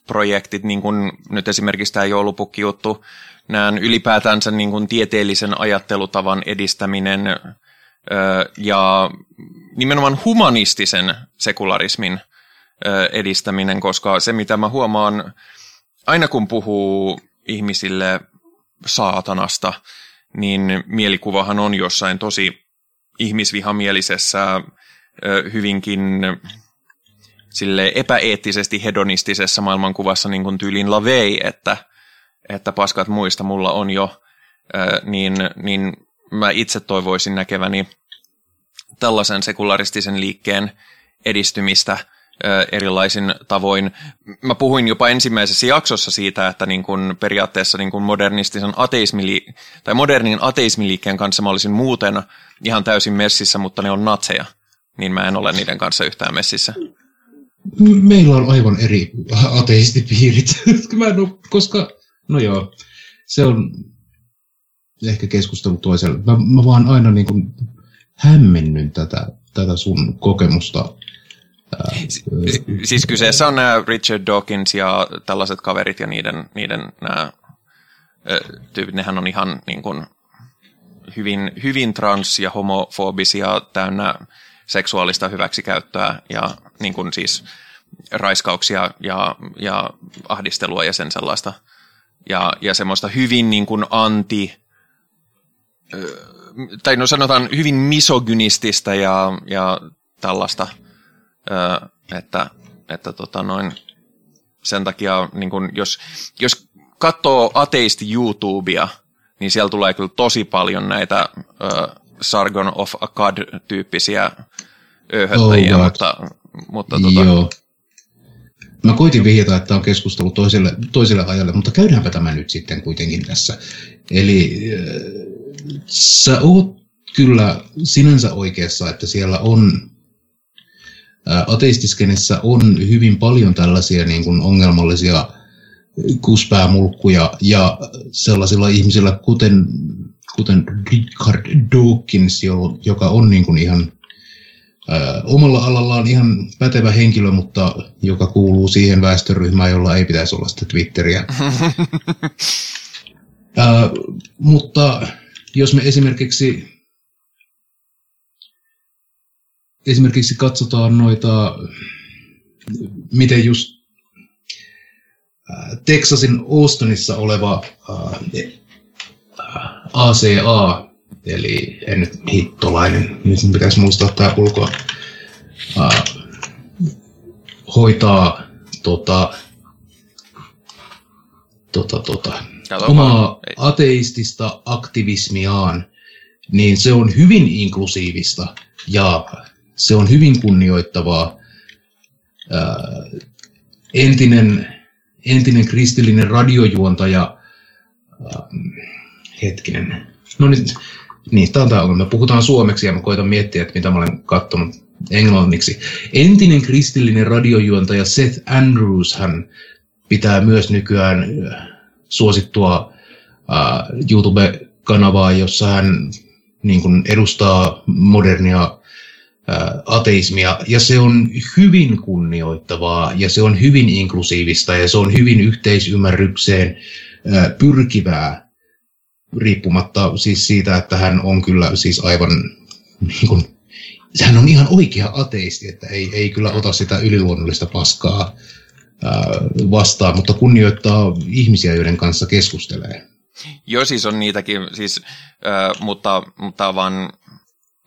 projektit, niin kuin nyt esimerkiksi tämä joulupukki-juttu, näen ylipäätänsä niin kuin tieteellisen ajattelutavan edistäminen ja nimenomaan humanistisen sekularismin edistäminen, koska se mitä mä huomaan, aina kun puhuu ihmisille saatanasta, niin mielikuvahan on jossain tosi ihmisvihamielisessä, hyvinkin sille epäeettisesti hedonistisessa maailmankuvassa niin kuin tyylin lavei, että, että paskat muista mulla on jo, niin, niin mä itse toivoisin näkeväni tällaisen sekularistisen liikkeen edistymistä erilaisin tavoin. Mä puhuin jopa ensimmäisessä jaksossa siitä, että niin kun periaatteessa niin kun modernistisen ateismili- tai modernin ateismiliikkeen kanssa mä olisin muuten ihan täysin messissä, mutta ne on natseja, niin mä en ole niiden kanssa yhtään messissä. Meillä on aivan eri ateistipiirit, mä en ole, koska, no joo, se on ehkä keskustelu toisella. Mä, mä vaan aina niin kuin hämmennyn tätä, tätä sun kokemusta siis kyseessä on nämä Richard Dawkins ja tällaiset kaverit ja niiden, niiden nämä tyypit, nehän on ihan niin kuin hyvin, hyvin trans- ja homofobisia, täynnä seksuaalista hyväksikäyttöä ja niin kuin siis raiskauksia ja, ja ahdistelua ja sen sellaista. Ja, ja semmoista hyvin niin kuin anti, tai no sanotaan hyvin misogynististä ja, ja tällaista – että, että tota noin, sen takia, niin kun, jos, jos katsoo ateisti YouTubea, niin siellä tulee kyllä tosi paljon näitä Sargon of Akkad-tyyppisiä ööhöttäjiä, oh mutta, mutta tota... Joo. Mä koitin vihjata, että tämä on keskustelu toiselle, toiselle ajalle, mutta käydäänpä tämä nyt sitten kuitenkin tässä. Eli äh, sä oot kyllä sinänsä oikeassa, että siellä on ateistiskenessä on hyvin paljon tällaisia niin kuin ongelmallisia kuspäämulkkuja ja sellaisilla ihmisillä, kuten, kuten Richard Dawkins, joka on niin kuin ihan ää, omalla alallaan ihan pätevä henkilö, mutta joka kuuluu siihen väestöryhmään, jolla ei pitäisi olla sitä Twitteriä. ää, mutta jos me esimerkiksi esimerkiksi katsotaan noita, miten just Texasin Austinissa oleva ACA, eli en nyt hittolainen, nyt pitäisi muistaa tämä ulkoa, hoitaa tota, tota, tota, omaa ateistista aktivismiaan, niin se on hyvin inklusiivista ja se on hyvin kunnioittavaa. Ää, entinen, entinen kristillinen radiojuontaja, hetkinen, no niin, niin tämä on tämä ongelma. Me puhutaan suomeksi ja mä koitan miettiä, että mitä mä olen katsonut englanniksi. Entinen kristillinen radiojuontaja Seth Andrews, hän pitää myös nykyään suosittua ää, YouTube-kanavaa, jossa hän niin kuin edustaa modernia ateismia, ja se on hyvin kunnioittavaa, ja se on hyvin inklusiivista, ja se on hyvin yhteisymmärrykseen pyrkivää, riippumatta siis siitä, että hän on kyllä siis aivan, niin kuin, hän on ihan oikea ateisti, että ei, ei kyllä ota sitä yliluonnollista paskaa vastaan, mutta kunnioittaa ihmisiä, joiden kanssa keskustelee. Joo, siis on niitäkin, siis, äh, mutta, mutta vaan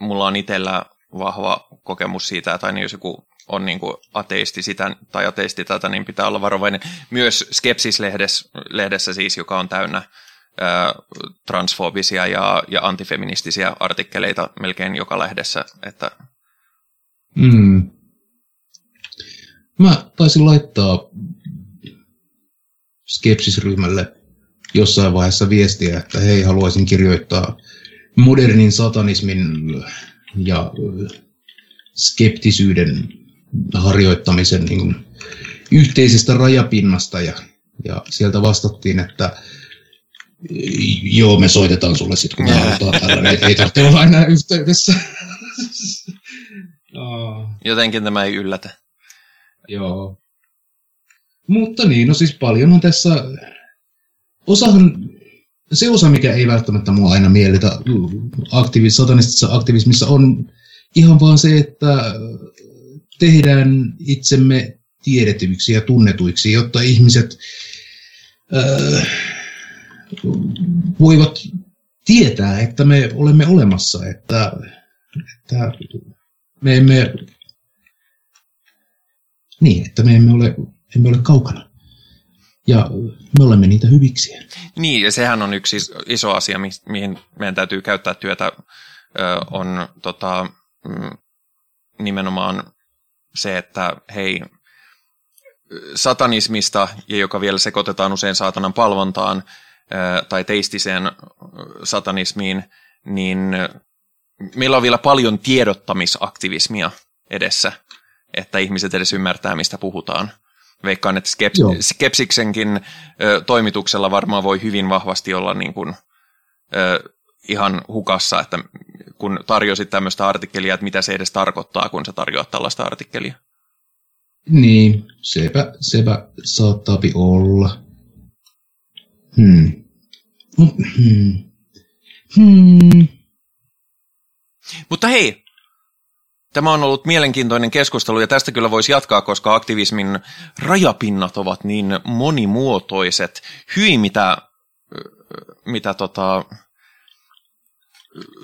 mulla on itsellä vahva kokemus siitä, että aina jos joku on niin kuin ateisti sitä tai ateisti tätä, niin pitää olla varovainen. Myös Skepsis-lehdessä, lehdessä siis, joka on täynnä ää, transfobisia ja, ja antifeministisiä artikkeleita melkein joka lehdessä. Että... Mm. Mä taisin laittaa Skepsis-ryhmälle jossain vaiheessa viestiä, että hei, haluaisin kirjoittaa modernin satanismin ja skeptisyyden harjoittamisen niin kuin, yhteisestä rajapinnasta ja, ja sieltä vastattiin, että joo, me soitetaan sulle sitten, kun me halutaan tällainen, ei tarvitse olla aina yhteydessä. Jotenkin tämä ei yllätä. Joo. Mutta niin, no siis paljon on tässä, osahan se osa, mikä ei välttämättä mua aina miellytä aktivis, satanistisessa aktivismissa, on ihan vaan se, että tehdään itsemme tiedetyiksi ja tunnetuiksi, jotta ihmiset äh, voivat tietää, että me olemme olemassa, että, että me emme, niin, että me emme ole, emme ole kaukana ja me olemme niitä hyviksi. Niin, ja sehän on yksi iso asia, mihin meidän täytyy käyttää työtä, on tota, mm, nimenomaan se, että hei, satanismista, ja joka vielä sekoitetaan usein saatanan palvontaan tai teistiseen satanismiin, niin meillä on vielä paljon tiedottamisaktivismia edessä, että ihmiset edes ymmärtää, mistä puhutaan. Veikkaan, että Skeps- Skepsiksenkin ö, toimituksella varmaan voi hyvin vahvasti olla niin kuin, ö, ihan hukassa, että kun tarjosit tämmöistä artikkelia, että mitä se edes tarkoittaa, kun sä tarjoat tällaista artikkelia. Niin, sepä, sepä saattaapi olla. Hmm. Hmm. Hmm. Mutta hei, tämä on ollut mielenkiintoinen keskustelu ja tästä kyllä voisi jatkaa, koska aktivismin rajapinnat ovat niin monimuotoiset. Hyi, mitä, mitä tota,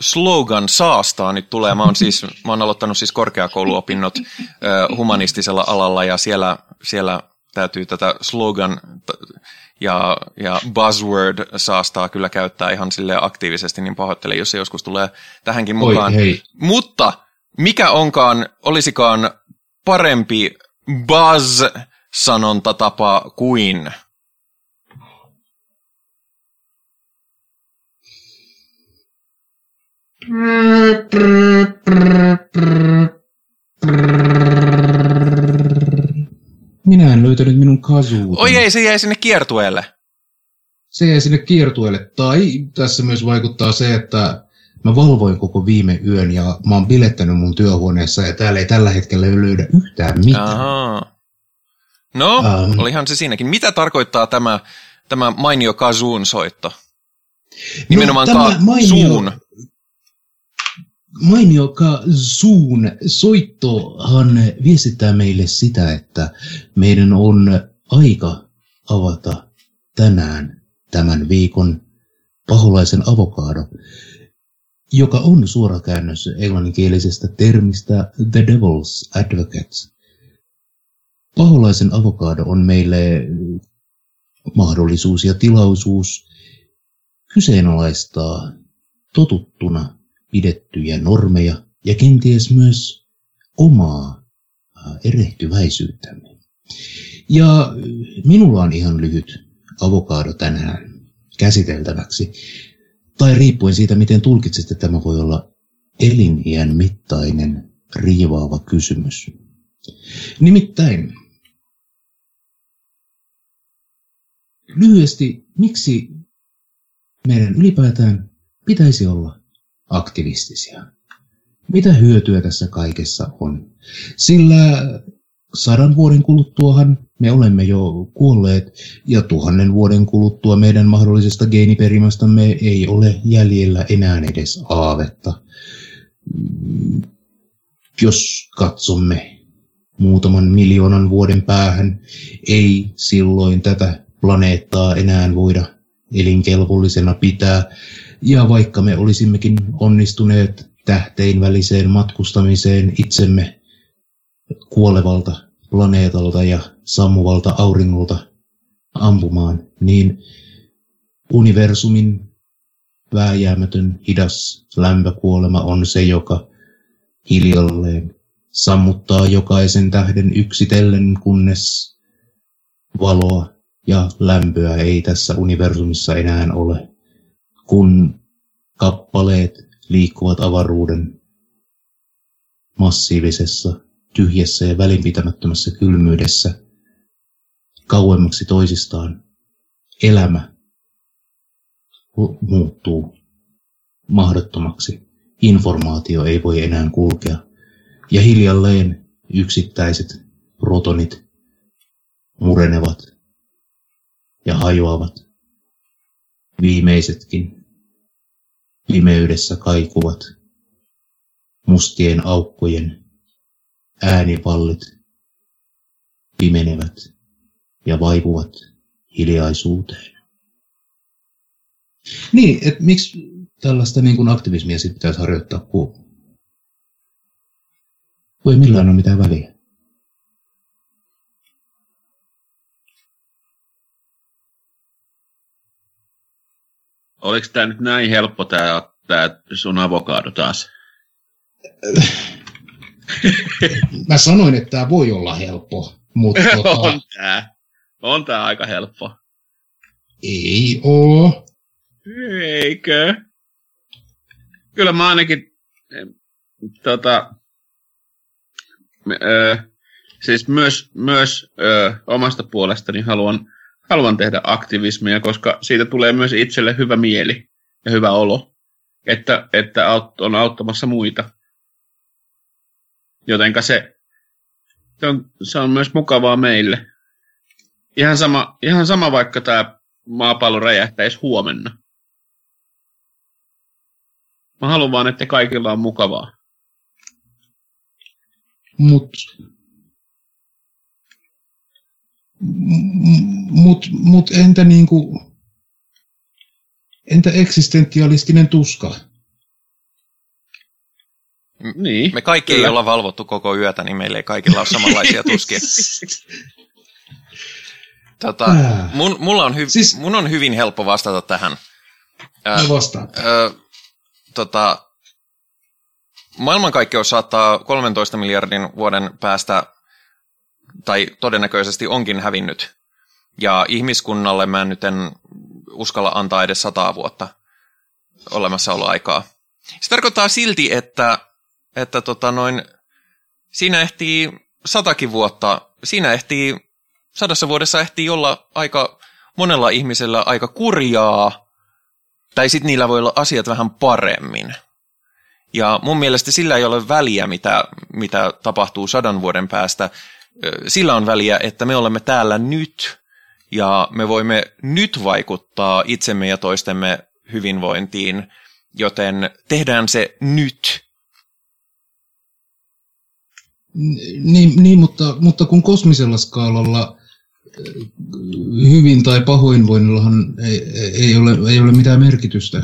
slogan saastaa nyt tulee. Mä oon, siis, mä oon aloittanut siis korkeakouluopinnot humanistisella alalla ja siellä, siellä täytyy tätä slogan ja, ja buzzword saastaa kyllä käyttää ihan sille aktiivisesti, niin pahoittelen, jos se joskus tulee tähänkin mukaan. Oi, hei. Mutta mikä onkaan, olisikaan parempi buzz-sanontatapa kuin Minä en löytänyt minun kazuuta. Oi ei, se jäi sinne kiertueelle. Se jäi sinne kiertueelle. Tai tässä myös vaikuttaa se, että mä valvoin koko viime yön ja mä oon bilettänyt mun työhuoneessa ja täällä ei tällä hetkellä löydä yhtään mitään. Ahaa. No, um, olihan se siinäkin. Mitä tarkoittaa tämä, tämä mainio kazuun soitto? Nimenomaan no, ka- mainio, suun. Mainio Zoon soittohan viestittää meille sitä, että meidän on aika avata tänään tämän viikon paholaisen avokaado, joka on suora käännös englanninkielisestä termistä The Devil's Advocate. Paholaisen avokaado on meille mahdollisuus ja tilaisuus kyseenalaistaa totuttuna pidettyjä normeja ja kenties myös omaa erehtyväisyyttämme. Ja minulla on ihan lyhyt avokaado tänään käsiteltäväksi. Tai riippuen siitä, miten tulkitsette, tämä voi olla eliniän mittainen riivaava kysymys. Nimittäin, lyhyesti, miksi meidän ylipäätään pitäisi olla aktivistisia. Mitä hyötyä tässä kaikessa on? Sillä sadan vuoden kuluttuahan me olemme jo kuolleet ja tuhannen vuoden kuluttua meidän mahdollisesta geeniperimästämme ei ole jäljellä enää edes aavetta. Jos katsomme muutaman miljoonan vuoden päähän, ei silloin tätä planeettaa enää voida elinkelvollisena pitää, ja vaikka me olisimmekin onnistuneet tähtein väliseen matkustamiseen itsemme kuolevalta planeetalta ja sammuvalta auringolta ampumaan, niin universumin vääjäämätön hidas lämpökuolema on se, joka hiljalleen sammuttaa jokaisen tähden yksitellen, kunnes valoa ja lämpöä ei tässä universumissa enää ole kun kappaleet liikkuvat avaruuden massiivisessa, tyhjässä ja välinpitämättömässä kylmyydessä kauemmaksi toisistaan, elämä muuttuu mahdottomaksi. Informaatio ei voi enää kulkea. Ja hiljalleen yksittäiset protonit murenevat ja hajoavat. Viimeisetkin pimeydessä kaikuvat mustien aukkojen äänipallit pimenevät ja vaipuvat hiljaisuuteen. Niin, että miksi tällaista niin kuin aktivismia sitten pitäisi harjoittaa, kun, kun ei millään ole mitään väliä. Oliko tämä nyt näin helppo tämä, tämä sun avokaado taas? Mä sanoin, että tämä voi olla helppo, mutta tota, on tää. On tää aika helppo. ei oo. Eikö? Kyllä mä ainakin tota, me, ö, siis myös, myös ö, omasta puolestani haluan, haluan tehdä aktivismia, koska siitä tulee myös itselle hyvä mieli ja hyvä olo, että, että on auttamassa muita. Jotenka se, se, on, se on myös mukavaa meille. Ihan sama, ihan sama vaikka tämä maapallo räjähtäisi huomenna. Mä haluan vaan, että kaikilla on mukavaa. Mut, mut, mut entä niinku, entä eksistentialistinen tuska? Niin. Me kaikki Kyllä. ei olla valvottu koko yötä, niin meillä ei kaikilla ole samanlaisia tuskia. Tota, Äh. mun, mulla on hy- Siis- mun on hyvin helppo vastata tähän. Ää, Mä vastaan. Ö, tota, maailmankaikkeus saattaa 13 miljardin vuoden päästä, tai todennäköisesti onkin hävinnyt. Ja ihmiskunnalle mä nyt en uskalla antaa edes sataa vuotta olemassaoloaikaa. Se tarkoittaa silti, että, että tota noin, siinä ehtii satakin vuotta, siinä ehtii, sadassa vuodessa ehtii olla aika monella ihmisellä aika kurjaa, tai sitten niillä voi olla asiat vähän paremmin. Ja mun mielestä sillä ei ole väliä, mitä, mitä tapahtuu sadan vuoden päästä. Sillä on väliä, että me olemme täällä nyt, ja me voimme nyt vaikuttaa itsemme ja toistemme hyvinvointiin, joten tehdään se nyt. Niin, niin mutta, mutta kun kosmisella skaalalla hyvin tai pahoinvoinnillahan ei, ei, ole, ei ole mitään merkitystä.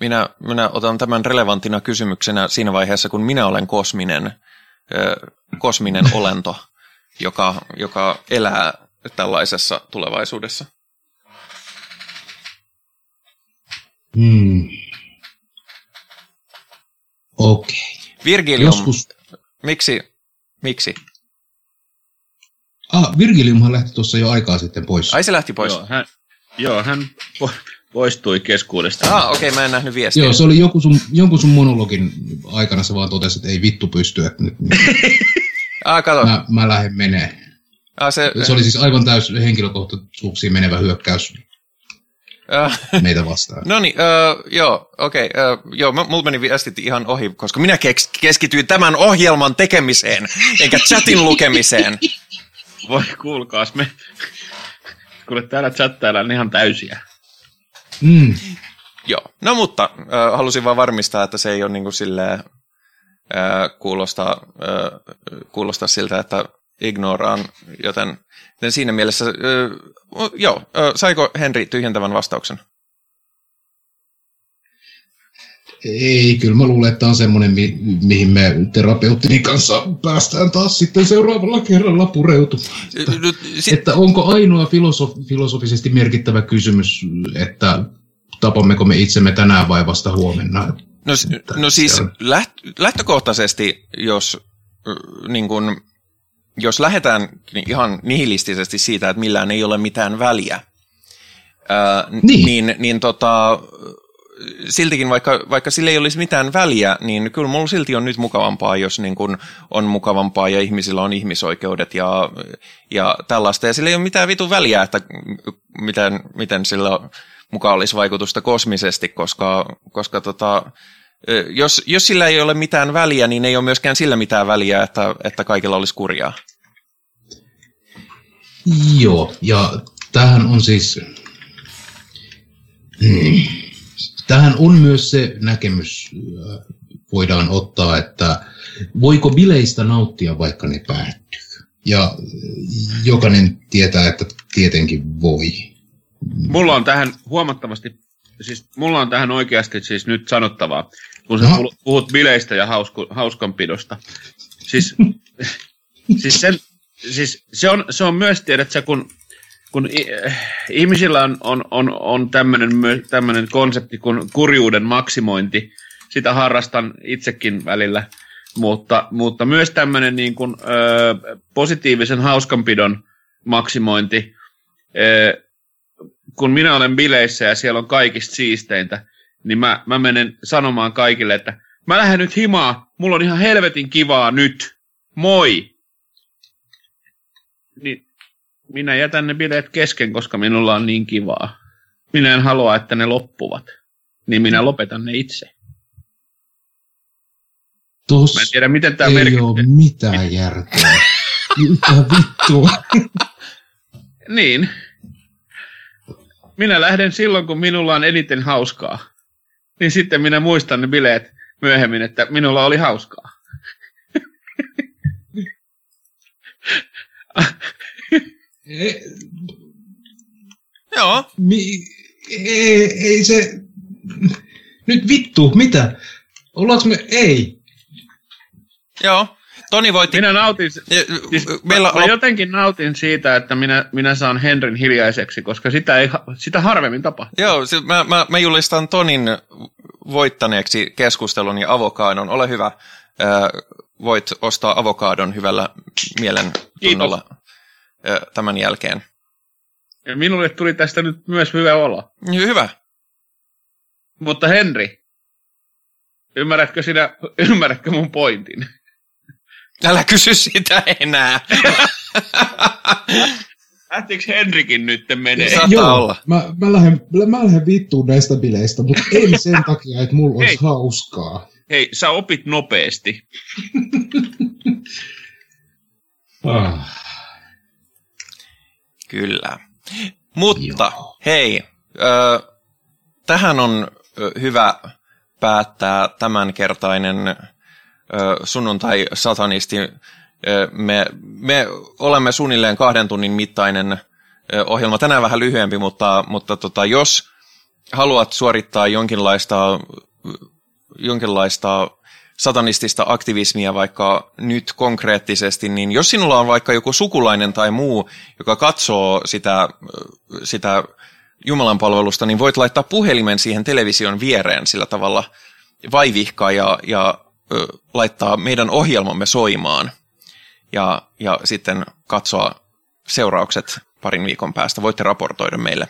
Minä, minä otan tämän relevanttina kysymyksenä siinä vaiheessa, kun minä olen kosminen, kosminen olento, joka, joka elää tällaisessa tulevaisuudessa. Hmm. Okei. Virgilium, Joskus... miksi, miksi? Ah, Virgiliumhan lähti tuossa jo aikaa sitten pois. Ai se lähti pois. Joo, hän, joo, hän po- poistui keskuudesta. Ah, okei, okay, mä en nähnyt viestiä. Joo, se oli joku sun, jonkun sun monologin aikana se vaan totesi, että ei vittu pysty, että nyt Ah, kato. mä, mä lähden menee. Ah, se, Se oli siis aivan täys henkilökohtaisuuksiin menevä hyökkäys ah, meitä vastaan. no niin, uh, joo, okei. Okay, uh, joo, mä- mulla meni viestit ihan ohi, koska minä keks, keskityin tämän ohjelman tekemiseen, eikä chatin lukemiseen. Voi kuulkaas, me... Kuule, täällä chattaillaan ihan täysiä. Mm. Joo, no mutta äh, halusin vaan varmistaa, että se ei ole niin kuin silleen, äh, kuulostaa, äh, kuulostaa siltä, että ignoraan, joten, joten siinä mielessä, äh, joo, äh, saiko Henri tyhjentävän vastauksen? Ei, kyllä mä luulen, että tämä on semmoinen, mi- mihin me terapeuttini kanssa päästään taas sitten seuraavalla kerralla pureutumaan. Nyt, si- Että onko ainoa filosof- filosofisesti merkittävä kysymys, että tapammeko me itsemme tänään vai vasta huomenna? no, no siis läht- lähtökohtaisesti, jos niin kun, jos lähdetään ihan nihilistisesti siitä, että millään ei ole mitään väliä, ää, Niin. niin, niin tota, siltikin vaikka, vaikka sillä ei olisi mitään väliä, niin kyllä mulla silti on nyt mukavampaa, jos niin kun on mukavampaa ja ihmisillä on ihmisoikeudet ja, ja tällaista. Ja sillä ei ole mitään vitun väliä, että miten, miten sillä mukaan olisi vaikutusta kosmisesti, koska, koska tota, jos, jos sillä ei ole mitään väliä, niin ei ole myöskään sillä mitään väliä, että, että kaikilla olisi kurjaa. Joo, ja tähän on siis... Tähän on myös se näkemys, voidaan ottaa, että voiko bileistä nauttia, vaikka ne päättyy. Ja jokainen tietää, että tietenkin voi. Mulla on tähän huomattavasti, siis mulla on tähän oikeasti siis nyt sanottavaa, kun sä No. puhut- bileistä ja hausku, hauskanpidosta. Siis, siis, sen, siis se, on, se on myös, tiedät sä, kun, kun i- ihmisillä on, on, on, on tämmöinen, tämmöinen konsepti kuin kurjuuden maksimointi, sitä harrastan itsekin välillä. Mutta, mutta myös tämmöinen niin kuin, ö, positiivisen hauskanpidon maksimointi. Ö, kun minä olen bileissä ja siellä on kaikista siisteintä, niin mä, mä menen sanomaan kaikille, että mä lähden nyt himaa, mulla on ihan helvetin kivaa nyt, moi! Niin minä jätän ne bileet kesken, koska minulla on niin kivaa. Minä en halua, että ne loppuvat. Niin minä lopetan ne itse. Tos Mä en tiedä, miten tämä ei merkitsee. ole mitään järkeä. Mitä vittua? Niin. Minä lähden silloin, kun minulla on eniten hauskaa. Niin sitten minä muistan ne bileet myöhemmin, että minulla oli hauskaa. Joo, mi, ei, ei se... Nyt vittu, mitä? Ollaanko me... Ei. joo. Toni voitti. Minä nautin, siis Meillä mä, mä on jotenkin nautin siitä, että minä, minä saan Henrin hiljaiseksi, koska sitä, ei, sitä harvemmin tapahtuu. Joo, siis mä, mä, mä julistan Tonin voittaneeksi keskustelun ja avokaadon. Ole hyvä. Voit ostaa avokaadon hyvällä mielen tunnolla tämän jälkeen. Ja minulle tuli tästä nyt myös hyvä olo. Hyvä. Mutta Henri, ymmärrätkö sinä, ymmärrätkö mun pointin? Älä kysy sitä enää. Lähtikö Henrikin nyt menee? Saattaa olla. Mä, mä, lähden, mä lähden vittuun näistä bileistä, mutta en sen takia, että mulla olisi Ei. hauskaa. Hei, sä opit nopeasti. Ah, Kyllä. Mutta Joo. hei, ö, tähän on hyvä päättää tämänkertainen sunnuntai-satanisti. Me, me olemme suunnilleen kahden tunnin mittainen ohjelma, tänään vähän lyhyempi, mutta, mutta tota, jos haluat suorittaa jonkinlaista, jonkinlaista satanistista aktivismia vaikka nyt konkreettisesti, niin jos sinulla on vaikka joku sukulainen tai muu, joka katsoo sitä, sitä Jumalan palvelusta, niin voit laittaa puhelimen siihen television viereen sillä tavalla vaivihkaa ja, ja laittaa meidän ohjelmamme soimaan ja, ja sitten katsoa seuraukset parin viikon päästä. Voitte raportoida meille.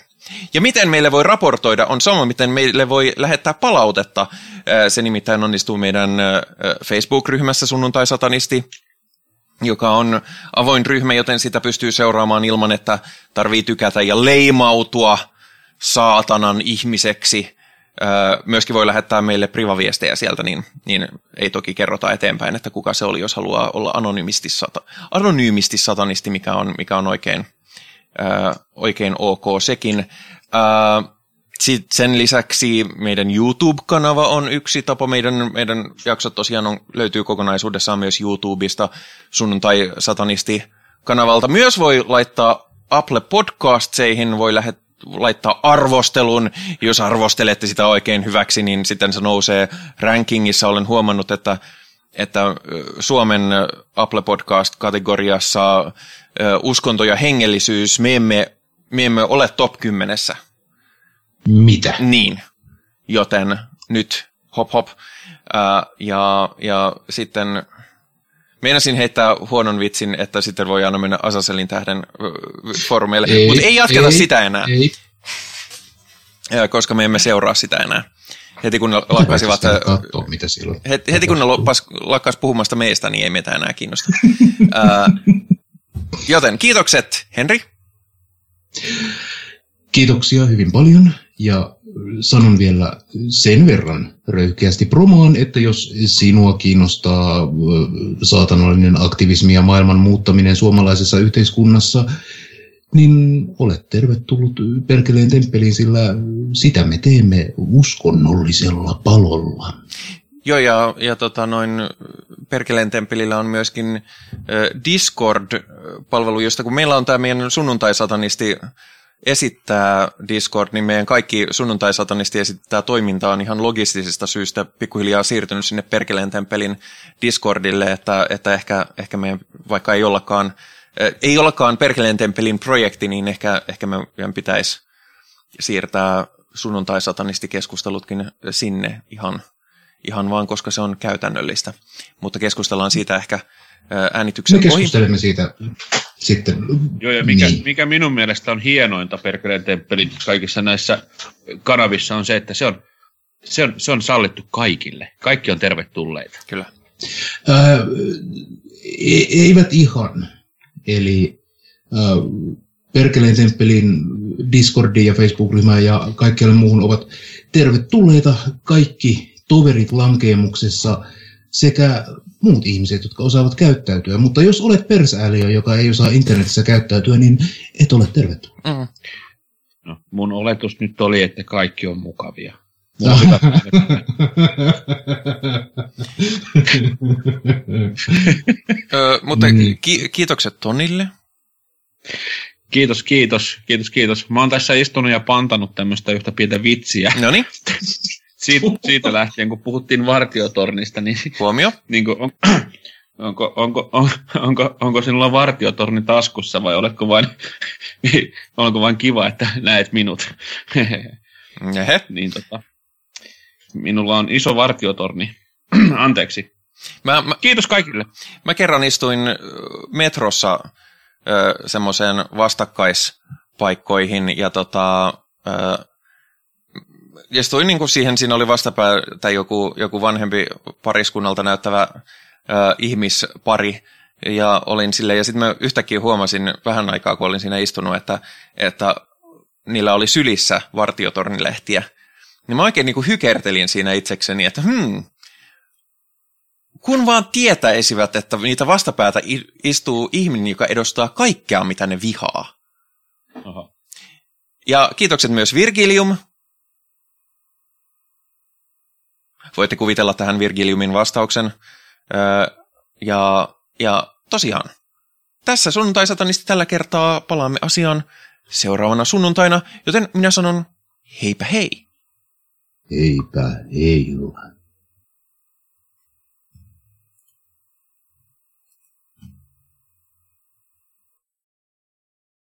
Ja miten meille voi raportoida on sama, miten meille voi lähettää palautetta. Se nimittäin onnistuu meidän Facebook-ryhmässä Sunnuntai-satanisti, joka on avoin ryhmä, joten sitä pystyy seuraamaan ilman, että tarvii tykätä ja leimautua saatanan ihmiseksi. Myöskin voi lähettää meille privaviestejä sieltä, niin, niin ei toki kerrota eteenpäin, että kuka se oli, jos haluaa olla anonyymisti, sata, anonyymisti satanisti, mikä on, mikä on oikein, ää, oikein ok sekin. Ää, sit sen lisäksi meidän YouTube-kanava on yksi tapa. Meidän, meidän jaksot tosiaan on, löytyy kokonaisuudessaan myös YouTubesta sunnuntai-satanisti-kanavalta. Myös voi laittaa Apple Podcastseihin, voi lähet, laittaa arvostelun. Jos arvostelette sitä oikein hyväksi, niin sitten se nousee rankingissa. Olen huomannut, että että Suomen Apple Podcast-kategoriassa uskonto ja hengellisyys, me emme, me emme ole top 10. mitä? Niin, joten nyt hop hop. Ja, ja sitten meinasin heittää huonon vitsin, että sitten voi aina mennä Asaselin tähden foorumeille, mutta ei jatketa ei, sitä enää, Ei. koska me emme seuraa sitä enää. Heti kun ne lakkasivat, katsoa, mitä heti, heti kun ne loppas, lakkas puhumasta meistä, niin ei meitä enää kiinnosta. Joten kiitokset, Henri. Kiitoksia hyvin paljon ja sanon vielä sen verran röyhkeästi promoon, että jos sinua kiinnostaa saatanallinen aktivismi ja maailman muuttaminen suomalaisessa yhteiskunnassa, niin olet tervetullut Perkeleen temppeliin, sillä sitä me teemme uskonnollisella palolla. Joo, ja, ja tota, noin Perkeleen temppelillä on myöskin Discord-palvelu, josta kun meillä on tämä meidän sunnuntai-satanisti esittää Discord, niin meidän kaikki sunnuntai-satanisti esittää toimintaa on ihan logistisista syistä pikkuhiljaa siirtynyt sinne Perkeleen temppelin Discordille, että, että ehkä, ehkä meidän, vaikka ei ollakaan, äh, ei ollakaan Perkeleen temppelin projekti, niin ehkä, ehkä meidän pitäisi siirtää sunnuntai-satanistikeskustelutkin sinne ihan ihan vaan koska se on käytännöllistä. Mutta keskustellaan siitä ehkä äänityksen Me keskustelemme siitä sitten. Joo, ja mikä, niin. mikä minun mielestä on hienointa Perkeleen temppelin kaikissa näissä kanavissa on se, että se on, se on, se on sallittu kaikille. Kaikki on tervetulleita. Kyllä. Ää, e- eivät ihan. Eli ää, Perkeleen temppelin Discordi ja Facebook-ryhmä ja kaikkialle muuhun ovat tervetulleita kaikki toverit lankeemuksessa sekä muut ihmiset, jotka osaavat käyttäytyä. Mutta jos olet persääliö, joka ei osaa internetissä käyttäytyä, niin et ole tervetullut. Mm. No, mun oletus nyt oli, että kaikki on mukavia. Ö, mutta niin. ki- kiitokset Tonille. Kiitos, kiitos, kiitos, kiitos. Mä oon tässä istunut ja pantanut tämmöistä yhtä pientä vitsiä. No niin. siitä, siitä lähtien, kun puhuttiin vartiotornista, niin... Huomio. Niin kuin, on, onko, onko, on, onko, onko sinulla vartiotorni taskussa vai oletko vain, onko vain kiva, että näet minut? Jehe. niin tota, minulla on iso vartiotorni. Anteeksi. Mä, mä, Kiitos kaikille. Mä kerran istuin metrossa semmoiseen vastakkaispaikkoihin ja tota, ö, istuin niin kuin siihen, siinä oli vastapää tai joku, joku vanhempi pariskunnalta näyttävä ö, ihmispari, ja olin sille ja sitten mä yhtäkkiä huomasin vähän aikaa, kun olin siinä istunut, että, että niillä oli sylissä vartiotornilehtiä. Niin mä oikein niin kuin hykertelin siinä itsekseni, että hmm, kun vaan tietäisivät, että niitä vastapäätä istuu ihminen, joka edustaa kaikkea, mitä ne vihaa. Aha. Ja kiitokset myös Virgilium. Voitte kuvitella tähän Virgiliumin vastauksen. Öö, ja, ja tosiaan, tässä sunnuntai-satanisti tällä kertaa palaamme asiaan seuraavana sunnuntaina, joten minä sanon heipä hei. Heipä hei.